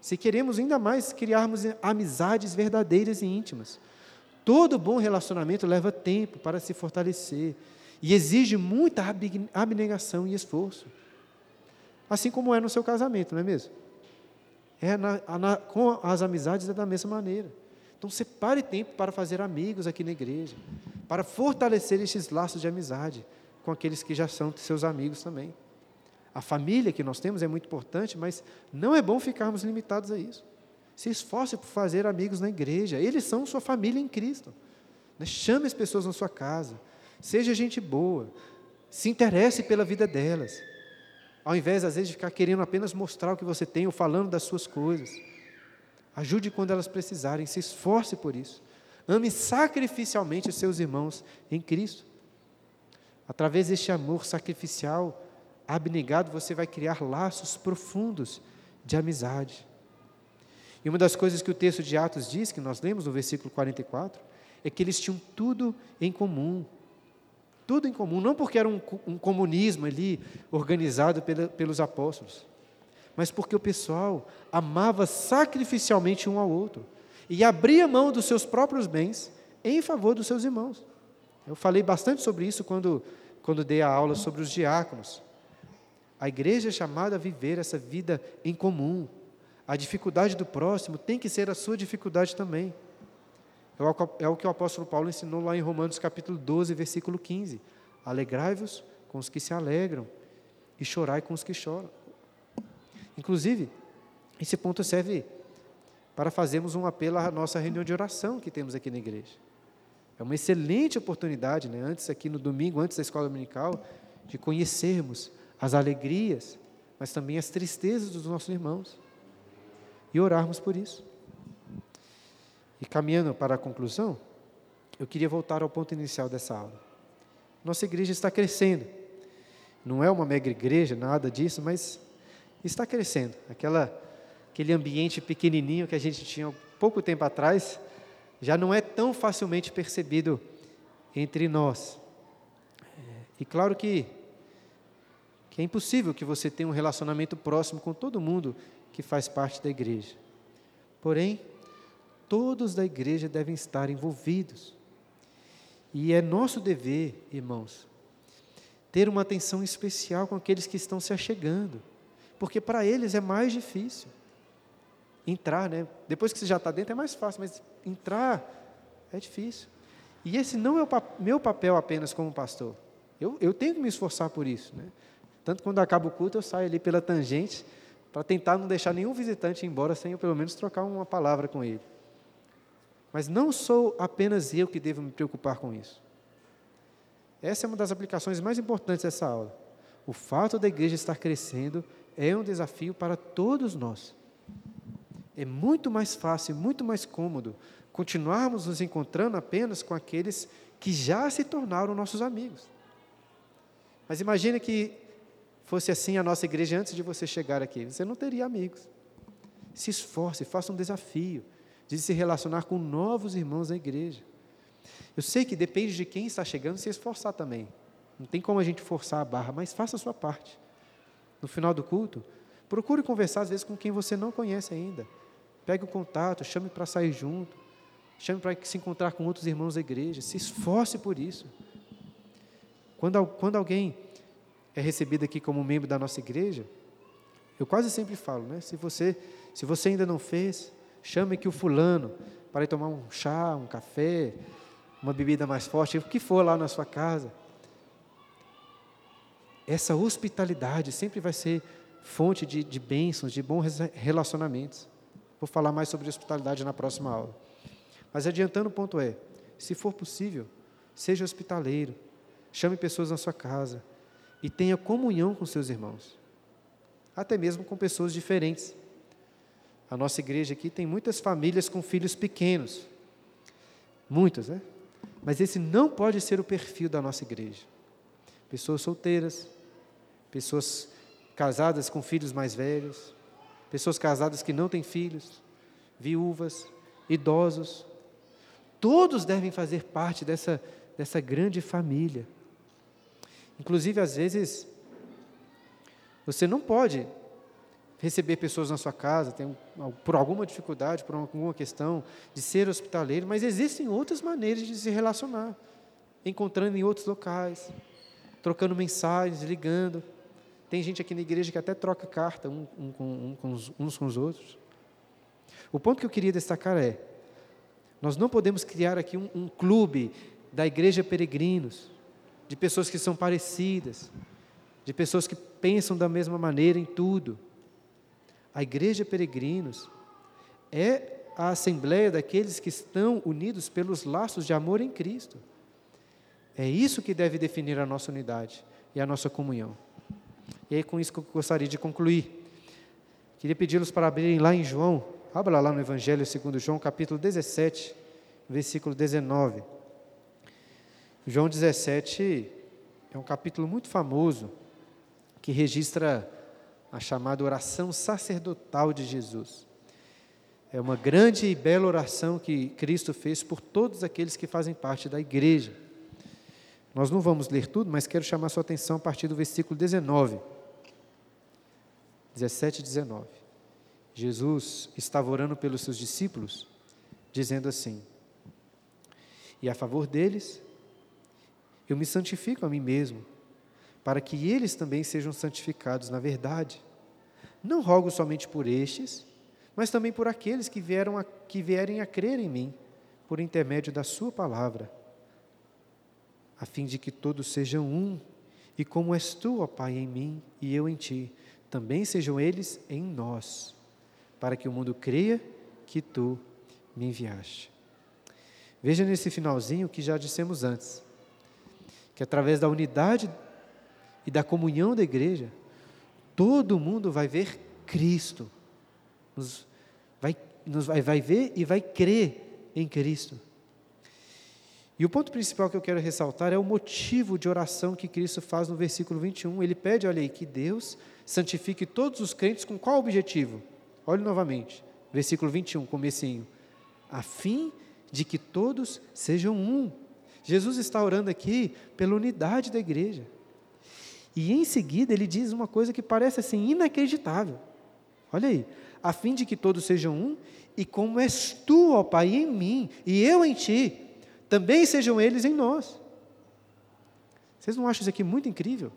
se queremos ainda mais criarmos amizades verdadeiras e íntimas. Todo bom relacionamento leva tempo para se fortalecer e exige muita abnegação e esforço. Assim como é no seu casamento, não é mesmo? É na, na, com as amizades é da mesma maneira. Então, separe tempo para fazer amigos aqui na igreja, para fortalecer esses laços de amizade com aqueles que já são seus amigos também. A família que nós temos é muito importante, mas não é bom ficarmos limitados a isso. Se esforce por fazer amigos na igreja. Eles são sua família em Cristo. Né? Chame as pessoas na sua casa. Seja gente boa. Se interesse pela vida delas. Ao invés, às vezes, de ficar querendo apenas mostrar o que você tem ou falando das suas coisas. Ajude quando elas precisarem. Se esforce por isso. Ame sacrificialmente os seus irmãos em Cristo. Através deste amor sacrificial, abnegado, você vai criar laços profundos de amizade. E uma das coisas que o texto de Atos diz, que nós lemos no versículo 44, é que eles tinham tudo em comum. Tudo em comum, não porque era um, um comunismo ali organizado pela, pelos apóstolos, mas porque o pessoal amava sacrificialmente um ao outro e abria mão dos seus próprios bens em favor dos seus irmãos. Eu falei bastante sobre isso quando, quando dei a aula sobre os diáconos. A igreja é chamada a viver essa vida em comum, a dificuldade do próximo tem que ser a sua dificuldade também. É o que o apóstolo Paulo ensinou lá em Romanos capítulo 12, versículo 15. Alegrai-vos com os que se alegram e chorai com os que choram. Inclusive, esse ponto serve para fazermos um apelo à nossa reunião de oração que temos aqui na igreja. É uma excelente oportunidade, né, antes aqui no domingo, antes da escola dominical, de conhecermos as alegrias, mas também as tristezas dos nossos irmãos e orarmos por isso. E caminhando para a conclusão, eu queria voltar ao ponto inicial dessa aula. Nossa igreja está crescendo. Não é uma mega igreja, nada disso, mas está crescendo. Aquela, aquele ambiente pequenininho que a gente tinha pouco tempo atrás, já não é tão facilmente percebido entre nós. E claro que, que é impossível que você tenha um relacionamento próximo com todo mundo que faz parte da igreja. Porém, todos da igreja devem estar envolvidos. E é nosso dever, irmãos, ter uma atenção especial com aqueles que estão se achegando, porque para eles é mais difícil entrar, né? Depois que você já está dentro é mais fácil, mas entrar é difícil. E esse não é o meu papel apenas como pastor. Eu, eu tenho que me esforçar por isso, né? Tanto quando acaba o culto eu saio ali pela tangente para tentar não deixar nenhum visitante embora sem eu pelo menos trocar uma palavra com ele. Mas não sou apenas eu que devo me preocupar com isso. Essa é uma das aplicações mais importantes dessa aula. O fato da igreja estar crescendo é um desafio para todos nós. É muito mais fácil, muito mais cômodo continuarmos nos encontrando apenas com aqueles que já se tornaram nossos amigos. Mas imagine que fosse assim a nossa igreja antes de você chegar aqui. Você não teria amigos. Se esforce, faça um desafio de se relacionar com novos irmãos da igreja. Eu sei que depende de quem está chegando se esforçar também. Não tem como a gente forçar a barra, mas faça a sua parte. No final do culto, procure conversar às vezes com quem você não conhece ainda. Pegue o contato, chame para sair junto, chame para se encontrar com outros irmãos da igreja. Se esforce por isso. Quando, quando alguém é recebido aqui como membro da nossa igreja, eu quase sempre falo, né? Se você, se você ainda não fez, chame aqui o fulano para ir tomar um chá, um café, uma bebida mais forte, o que for lá na sua casa. Essa hospitalidade sempre vai ser fonte de, de bênçãos, de bons relacionamentos. Vou falar mais sobre hospitalidade na próxima aula. Mas adiantando o ponto é, se for possível, seja hospitaleiro, chame pessoas na sua casa e tenha comunhão com seus irmãos, até mesmo com pessoas diferentes. A nossa igreja aqui tem muitas famílias com filhos pequenos, muitas, né? Mas esse não pode ser o perfil da nossa igreja. Pessoas solteiras, pessoas casadas com filhos mais velhos, pessoas casadas que não têm filhos, viúvas, idosos. Todos devem fazer parte dessa, dessa grande família. Inclusive, às vezes, você não pode receber pessoas na sua casa, tem, por alguma dificuldade, por alguma questão de ser hospitaleiro, mas existem outras maneiras de se relacionar, encontrando em outros locais, trocando mensagens, ligando. Tem gente aqui na igreja que até troca carta um, um, um, com os, uns com os outros. O ponto que eu queria destacar é: nós não podemos criar aqui um, um clube da igreja peregrinos, de pessoas que são parecidas, de pessoas que pensam da mesma maneira em tudo. A igreja peregrinos é a assembleia daqueles que estão unidos pelos laços de amor em Cristo. É isso que deve definir a nossa unidade e a nossa comunhão. E é com isso que eu gostaria de concluir. Queria pedi-los para abrirem lá em João, abra lá no Evangelho segundo João, capítulo 17, versículo 19. João 17 é um capítulo muito famoso que registra a chamada oração sacerdotal de Jesus. É uma grande e bela oração que Cristo fez por todos aqueles que fazem parte da igreja. Nós não vamos ler tudo, mas quero chamar sua atenção a partir do versículo 19. 17 e 19. Jesus estava orando pelos seus discípulos, dizendo assim: E a favor deles, eu me santifico a mim mesmo para que eles também sejam santificados na verdade. Não rogo somente por estes, mas também por aqueles que, vieram a, que vierem a crer em mim, por intermédio da Sua palavra, a fim de que todos sejam um, e como és tu, ó Pai, em mim e eu em ti, também sejam eles em nós, para que o mundo creia que tu me enviaste. Veja nesse finalzinho que já dissemos antes, que através da unidade e da comunhão da igreja, todo mundo vai ver Cristo, nos vai, nos vai, vai ver e vai crer em Cristo. E o ponto principal que eu quero ressaltar é o motivo de oração que Cristo faz no versículo 21. Ele pede, olha aí, que Deus santifique todos os crentes com qual objetivo? Olhe novamente, versículo 21, comecinho. A fim de que todos sejam um. Jesus está orando aqui pela unidade da igreja. E em seguida ele diz uma coisa que parece assim inacreditável. Olha aí, a fim de que todos sejam um, e como és tu, ó Pai, em mim, e eu em ti, também sejam eles em nós. Vocês não acham isso aqui muito incrível?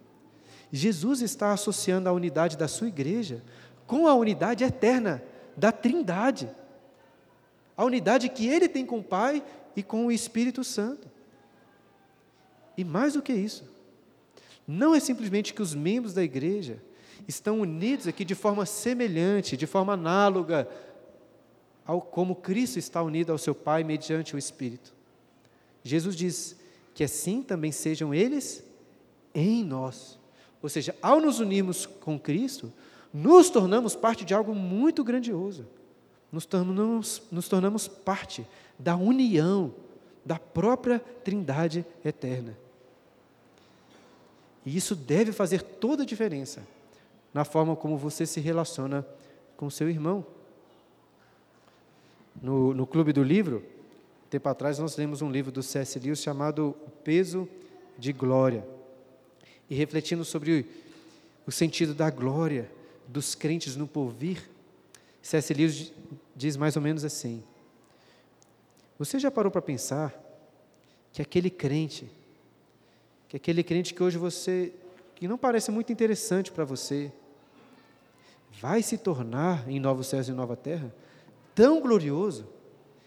Jesus está associando a unidade da sua igreja com a unidade eterna da Trindade. A unidade que ele tem com o Pai e com o Espírito Santo. E mais do que isso, não é simplesmente que os membros da igreja estão unidos aqui de forma semelhante, de forma análoga ao como Cristo está unido ao seu Pai mediante o Espírito. Jesus diz que assim também sejam eles em nós. Ou seja, ao nos unirmos com Cristo, nos tornamos parte de algo muito grandioso. Nos tornamos, nos tornamos parte da união da própria Trindade eterna. E isso deve fazer toda a diferença na forma como você se relaciona com seu irmão. No, no Clube do Livro, tempo atrás, nós lemos um livro do C.S. Lewis chamado O Peso de Glória. E refletindo sobre o sentido da glória dos crentes no porvir, C.S. Lewis diz mais ou menos assim: Você já parou para pensar que aquele crente que aquele crente que hoje você, que não parece muito interessante para você, vai se tornar em novos céus e nova terra tão glorioso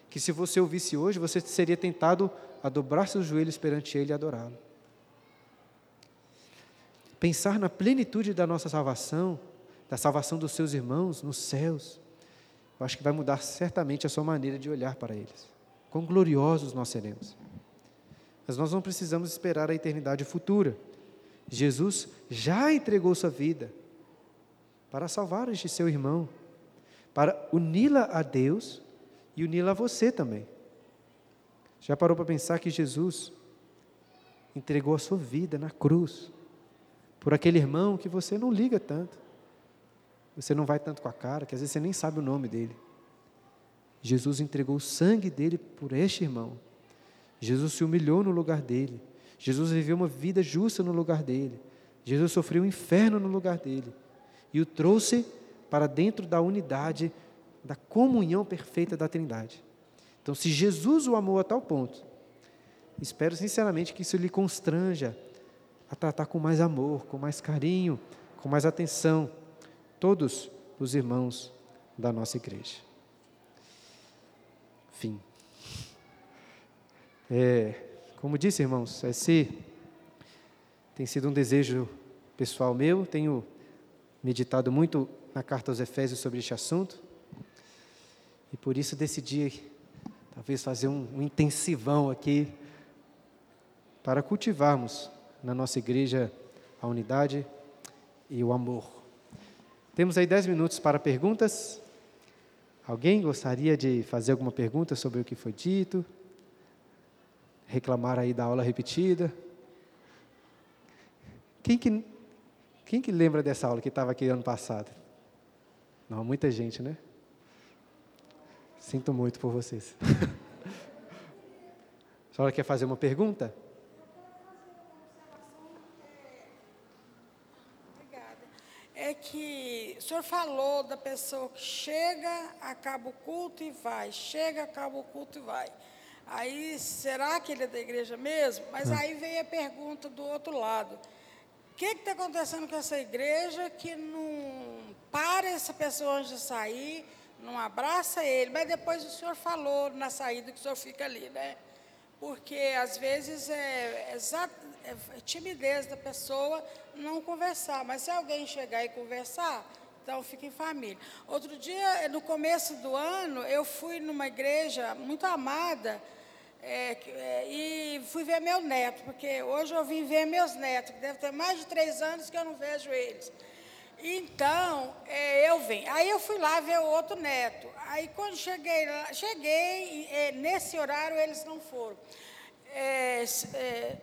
que se você ouvisse hoje, você seria tentado a dobrar seus joelhos perante Ele e adorá-lo. Pensar na plenitude da nossa salvação, da salvação dos seus irmãos nos céus, eu acho que vai mudar certamente a sua maneira de olhar para eles. Quão gloriosos nós seremos. Mas nós não precisamos esperar a eternidade futura. Jesus já entregou sua vida para salvar este seu irmão, para uni-la a Deus e uni-la a você também. Já parou para pensar que Jesus entregou a sua vida na cruz por aquele irmão que você não liga tanto, você não vai tanto com a cara, que às vezes você nem sabe o nome dele. Jesus entregou o sangue dele por este irmão Jesus se humilhou no lugar dele. Jesus viveu uma vida justa no lugar dele. Jesus sofreu o um inferno no lugar dele. E o trouxe para dentro da unidade, da comunhão perfeita da Trindade. Então, se Jesus o amou a tal ponto, espero sinceramente que isso lhe constranja a tratar com mais amor, com mais carinho, com mais atenção todos os irmãos da nossa igreja. Fim. É, como disse, irmãos, esse tem sido um desejo pessoal meu, tenho meditado muito na carta aos Efésios sobre este assunto, e por isso decidi, talvez, fazer um, um intensivão aqui, para cultivarmos na nossa igreja a unidade e o amor. Temos aí dez minutos para perguntas. Alguém gostaria de fazer alguma pergunta sobre o que foi dito? Reclamar aí da aula repetida. Quem que, quem que lembra dessa aula que estava aqui ano passado? Não, muita gente, né? Sinto muito por vocês. A senhora quer fazer uma pergunta? Obrigada. É que o senhor falou da pessoa que chega, acaba o culto e vai, chega, acaba o culto e vai. Aí, será que ele é da igreja mesmo? Mas hum. aí veio a pergunta do outro lado. O que está acontecendo com essa igreja que não para essa pessoa antes de sair, não abraça ele, mas depois o senhor falou na saída que o senhor fica ali, né? Porque às vezes é, é, é timidez da pessoa não conversar, mas se alguém chegar e conversar, então fica em família. Outro dia, no começo do ano, eu fui numa igreja muito amada é, é, e fui ver meu neto, porque hoje eu vim ver meus netos, que deve ter mais de três anos que eu não vejo eles. Então, é, eu vim. Aí eu fui lá ver o outro neto. Aí quando cheguei lá, cheguei, é, nesse horário eles não foram. É, é,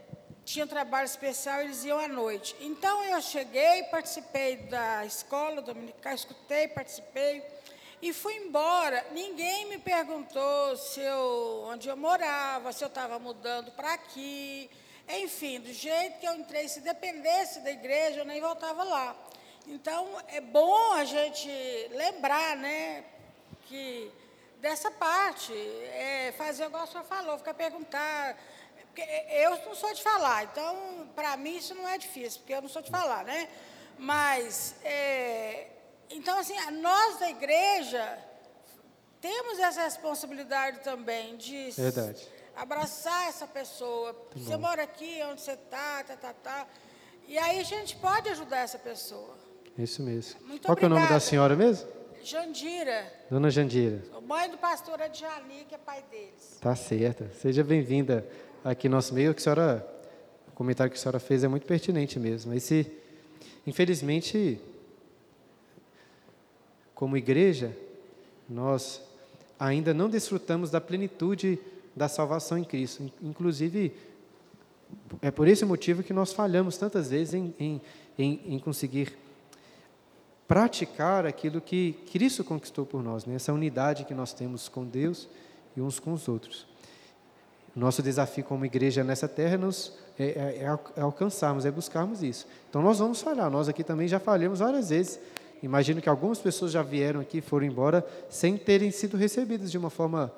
tinha um trabalho especial, eles iam à noite. Então eu cheguei, participei da escola dominical, escutei, participei. E fui embora. Ninguém me perguntou se eu, onde eu morava, se eu estava mudando para aqui. Enfim, do jeito que eu entrei, se dependesse da igreja, eu nem voltava lá. Então, é bom a gente lembrar, né, que dessa parte, é, fazer igual o senhor falou, ficar perguntar. Eu não sou de falar, então, para mim, isso não é difícil, porque eu não sou de falar, né? Mas, é, então, assim, nós da igreja temos essa responsabilidade também de Verdade. abraçar essa pessoa. Você mora aqui, onde você está, tá, tá, tá. E aí a gente pode ajudar essa pessoa. Isso mesmo. Muito Qual é o nome da senhora mesmo? Jandira, Dona Jandira. mãe do pastor Adjani, que é pai deles. Tá certa. Seja bem-vinda aqui no nosso meio. Que senhora, o comentário que a senhora fez é muito pertinente mesmo. Esse, infelizmente, como igreja, nós ainda não desfrutamos da plenitude da salvação em Cristo. In- Inclusive, é por esse motivo que nós falhamos tantas vezes em, em, em, em conseguir praticar aquilo que Cristo conquistou por nós, né? essa unidade que nós temos com Deus e uns com os outros. Nosso desafio como igreja nessa terra é, nos, é, é- é alcançarmos, é buscarmos isso. Então nós vamos falhar, nós aqui também já falhamos várias vezes. Imagino que algumas pessoas já vieram aqui, foram embora, sem terem sido recebidas de uma forma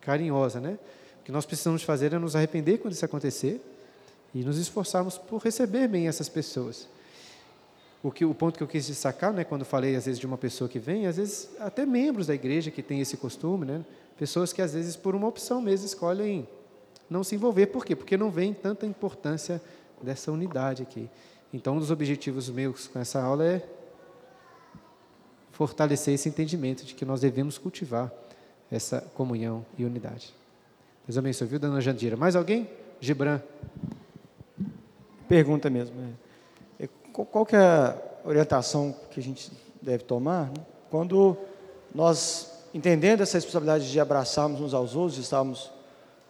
carinhosa. Né? O que nós precisamos fazer é nos arrepender quando isso acontecer e nos esforçarmos por receber bem essas pessoas. O, que, o ponto que eu quis destacar, né, quando falei às vezes de uma pessoa que vem, às vezes até membros da igreja que têm esse costume, né, pessoas que às vezes por uma opção mesmo escolhem não se envolver. Por quê? Porque não vem tanta importância dessa unidade aqui. Então, um dos objetivos meus com essa aula é fortalecer esse entendimento de que nós devemos cultivar essa comunhão e unidade. Deus abençoe, viu, dona Jandira? Mais alguém? Gibran. Pergunta mesmo. é. É, qual- que é a orientação que a gente deve tomar né? quando nós, entendendo essa responsabilidade de abraçarmos uns aos outros, de estarmos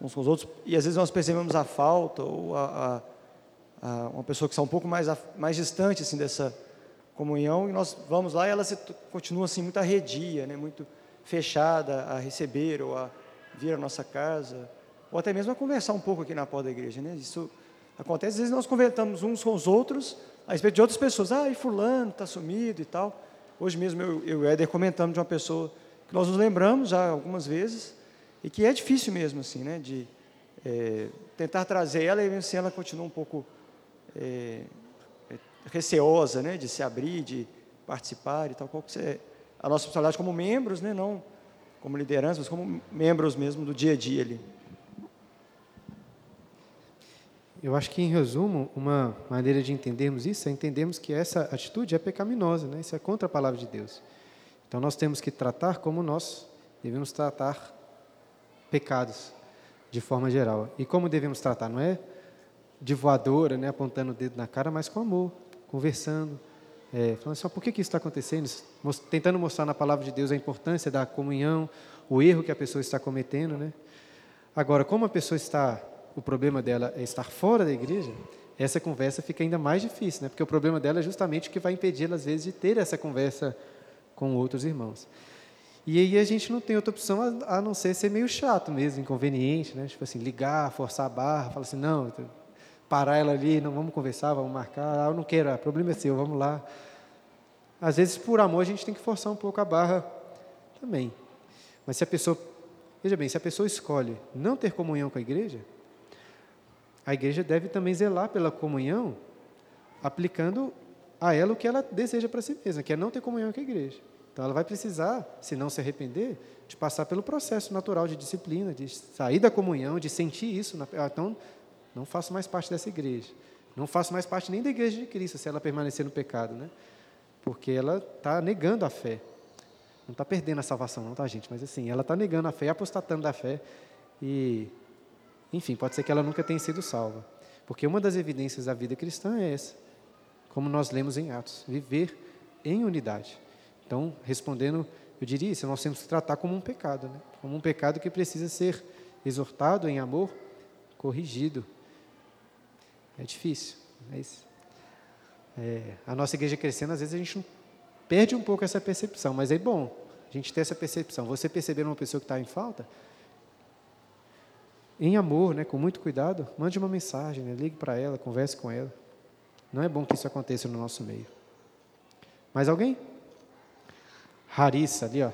uns com os outros, e às vezes nós percebemos a falta, ou a, a- a uma pessoa que está um pouco mais, mais distante assim, dessa comunhão, e nós vamos lá e ela se, continua assim, muito arredia, né? muito fechada a receber ou a vir à nossa casa, ou até mesmo a conversar um pouco aqui na porta da igreja. Né? Isso acontece, às vezes nós conversamos uns com os outros a respeito de outras pessoas. Ah, e fulano está sumido e tal. Hoje mesmo eu, eu e o Éder comentamos de uma pessoa que nós nos lembramos já algumas vezes e que é difícil mesmo assim, né? De eh, tentar trazer ela e assim ela continua um pouco eh, receosa, né? De se abrir, de participar e tal. Qual que é a nossa responsabilidade como membros, né? Não como liderança, mas como membros mesmo do dia a dia ali. Eu acho que, em resumo, uma maneira de entendermos isso é entendermos que essa atitude é pecaminosa, né? isso é contra a palavra de Deus. Então, nós temos que tratar como nós devemos tratar pecados, de forma geral. E como devemos tratar? Não é de voadora, né? apontando o dedo na cara, mas com amor, conversando, é, falando assim, "Ó, por que, que isso está acontecendo? Tentando mostrar na palavra de Deus a importância da comunhão, o erro que a pessoa está cometendo. Né? Agora, como a pessoa está, o problema dela é estar fora da igreja, essa conversa fica ainda mais difícil, né? porque o problema dela é justamente o que vai impedi-la, às vezes, de ter essa conversa com outros irmãos. E aí a gente não tem outra opção a, a não ser ser meio chato mesmo, inconveniente, né? Tipo assim, ligar, forçar a barra, falar assim, não, parar ela ali, não vamos conversar, vamos marcar, ah, eu não quero, o problema é seu, vamos lá. Às vezes, por amor, a gente tem que forçar um pouco a barra também. Mas se a pessoa, veja bem, se a pessoa escolhe não ter comunhão com a igreja, a igreja deve também zelar pela comunhão, aplicando a ela o que ela deseja para si mesma, que é não ter comunhão com a igreja. Então, ela vai precisar, se não se arrepender, de passar pelo processo natural de disciplina, de sair da comunhão, de sentir isso. Então, não faço mais parte dessa igreja. Não faço mais parte nem da igreja de Cristo, se ela permanecer no pecado, né? Porque ela está negando a fé. Não está perdendo a salvação, não, tá, gente? Mas assim, ela está negando a fé, apostatando da fé. E, enfim, pode ser que ela nunca tenha sido salva. Porque uma das evidências da vida cristã é essa, como nós lemos em Atos, viver em unidade. Então, respondendo, eu diria isso, nós temos que tratar como um pecado, né? como um pecado que precisa ser exortado em amor, corrigido. É difícil, mas é, a nossa igreja crescendo, às vezes a gente perde um pouco essa percepção, mas é bom a gente ter essa percepção. Você perceber uma pessoa que está em falta, em amor, né, com muito cuidado, mande uma mensagem, né, ligue para ela, converse com ela. Não é bom que isso aconteça no nosso meio. Mais alguém? Larissa, ali, ó.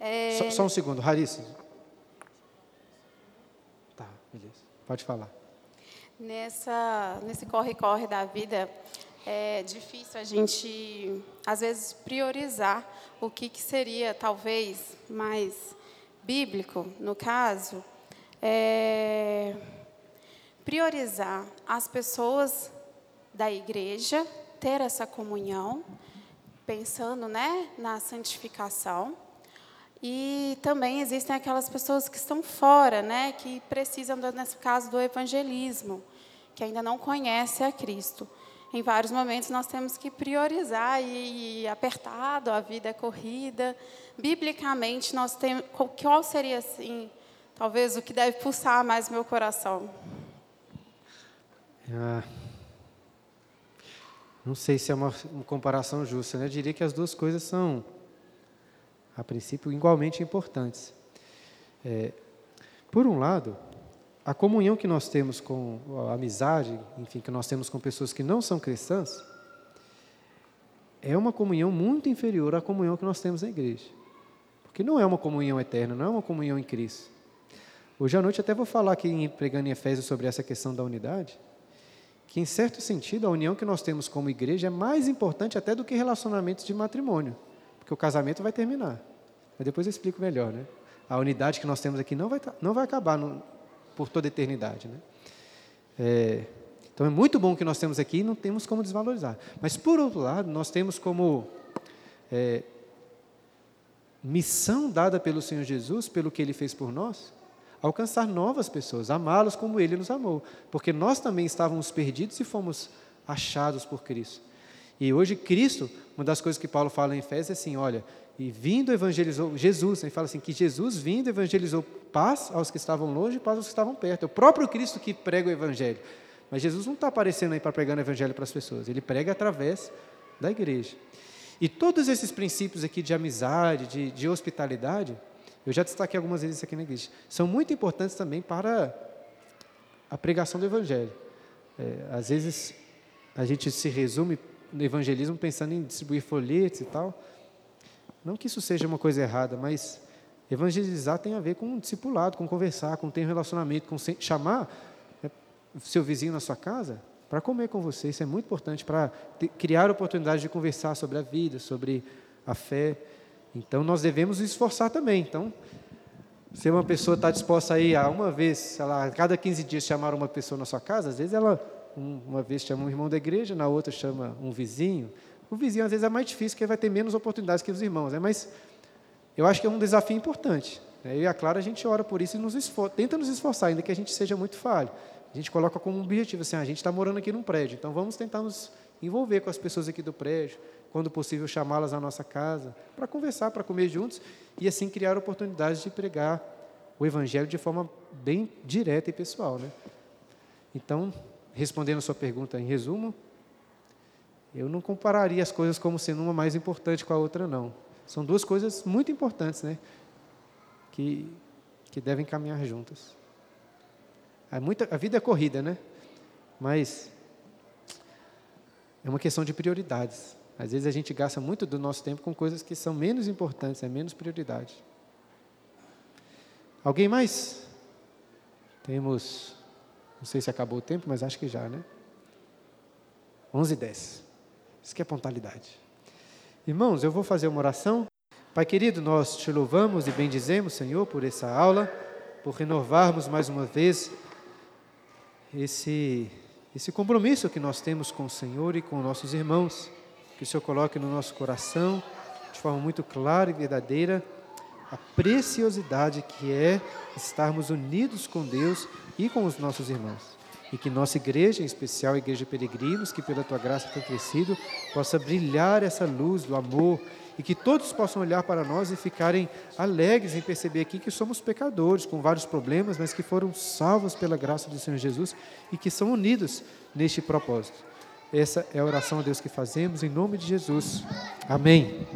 É... Só, só um segundo, Larissa. Beleza. Pode falar. Nessa, nesse corre-corre da vida, é difícil a gente, às vezes, priorizar o que, que seria, talvez, mais bíblico, no caso, é priorizar as pessoas da igreja, ter essa comunhão, pensando né, na santificação. E também existem aquelas pessoas que estão fora, né, que precisam, nesse caso, do evangelismo, que ainda não conhecem a Cristo. Em vários momentos nós temos que priorizar e, e apertado, a vida é corrida. Biblicamente, nós temos, qual seria, assim, talvez o que deve pulsar mais meu coração? Ah, não sei se é uma, uma comparação justa, né? Eu diria que as duas coisas são, a princípio, igualmente importantes. É, por um lado, a comunhão que nós temos com a amizade, enfim, que nós temos com pessoas que não são cristãs, é uma comunhão muito inferior à comunhão que nós temos na igreja. Porque não é uma comunhão eterna, não é uma comunhão em Cristo. Hoje à noite até vou falar aqui, pregando em Efésios, sobre essa questão da unidade, que em certo sentido a união que nós temos como igreja é mais importante até do que relacionamentos de matrimônio, o casamento vai terminar. Mas depois eu explico melhor, né? A unidade que nós temos aqui não vai, não vai acabar no, por toda a eternidade, né? É, então é muito bom que nós temos aqui e não temos como desvalorizar. Mas por outro lado, nós temos como é, missão dada pelo Senhor Jesus, pelo que Ele fez por nós, alcançar novas pessoas, amá-los como Ele nos amou, porque nós também estávamos perdidos e fomos achados por Cristo. E hoje Cristo, uma das coisas que Paulo fala em Efésios é assim, olha, e vindo evangelizou Jesus, ele fala assim que Jesus vindo evangelizou paz aos que estavam longe e paz aos que estavam perto. É o próprio Cristo que prega o evangelho. Mas Jesus não está aparecendo aí para pregar o evangelho para as pessoas, ele prega através da igreja. E todos esses princípios aqui de amizade, de, de hospitalidade, eu já destaquei algumas vezes aqui na igreja, são muito importantes também para a pregação do Evangelho. É, às vezes a gente se resume no evangelismo pensando em distribuir folhetos e tal. Não que isso seja uma coisa errada, mas evangelizar tem a ver com um discipulado, com conversar, com ter um relacionamento, com chamar né, seu vizinho na sua casa para comer com você. Isso é muito importante para criar oportunidade de conversar sobre a vida, sobre a fé. Então, nós devemos nos esforçar também. Então, se uma pessoa está disposta a ir a uma vez, sei lá, a cada 15 dias chamar uma pessoa na sua casa, às vezes ela, uma vez chama um irmão da igreja, na outra chama um vizinho. O vizinho, às vezes, é mais difícil, porque vai ter menos oportunidades que os irmãos, né? mas eu acho que é um desafio importante. Né? Eu e a Clara, a gente ora por isso e nos esfor tenta nos esforçar, ainda que a gente seja muito falho. A gente coloca como objetivo assim, ah, a gente está morando aqui num prédio, então vamos tentar nos envolver com as pessoas aqui do prédio, quando possível, chamá-las à nossa casa, para conversar, para comer juntos e assim criar oportunidades de pregar o Evangelho de forma bem direta e pessoal. Né? Então, respondendo a sua pergunta em resumo, eu não compararia as coisas como sendo uma mais importante com a outra, não. São duas coisas muito importantes, né? Que, que devem caminhar juntas. É muita, a vida é corrida, né? Mas é uma questão de prioridades. Às vezes a gente gasta muito do nosso tempo com coisas que são menos importantes, é menos prioridade. Alguém mais? Temos, não sei se acabou o tempo, mas acho que já, né? 11 e 10. Isso que é pontualidade. Irmãos, eu vou fazer uma oração. Pai querido, nós te louvamos e bendizemos, Senhor, por essa aula, por renovarmos mais uma vez esse, esse compromisso que nós temos com o Senhor e com nossos irmãos que o Senhor coloque no nosso coração, de forma muito clara e verdadeira, a preciosidade que é estarmos unidos com Deus e com os nossos irmãos. E que nossa igreja, em especial a Igreja Peregrinos, que pela tua graça tem crescido, possa brilhar essa luz do amor e que todos possam olhar para nós e ficarem alegres em perceber aqui que somos pecadores, com vários problemas, mas que foram salvos pela graça do Senhor Jesus e que são unidos neste propósito. Essa é a oração a Deus que fazemos em nome de Jesus. Amém.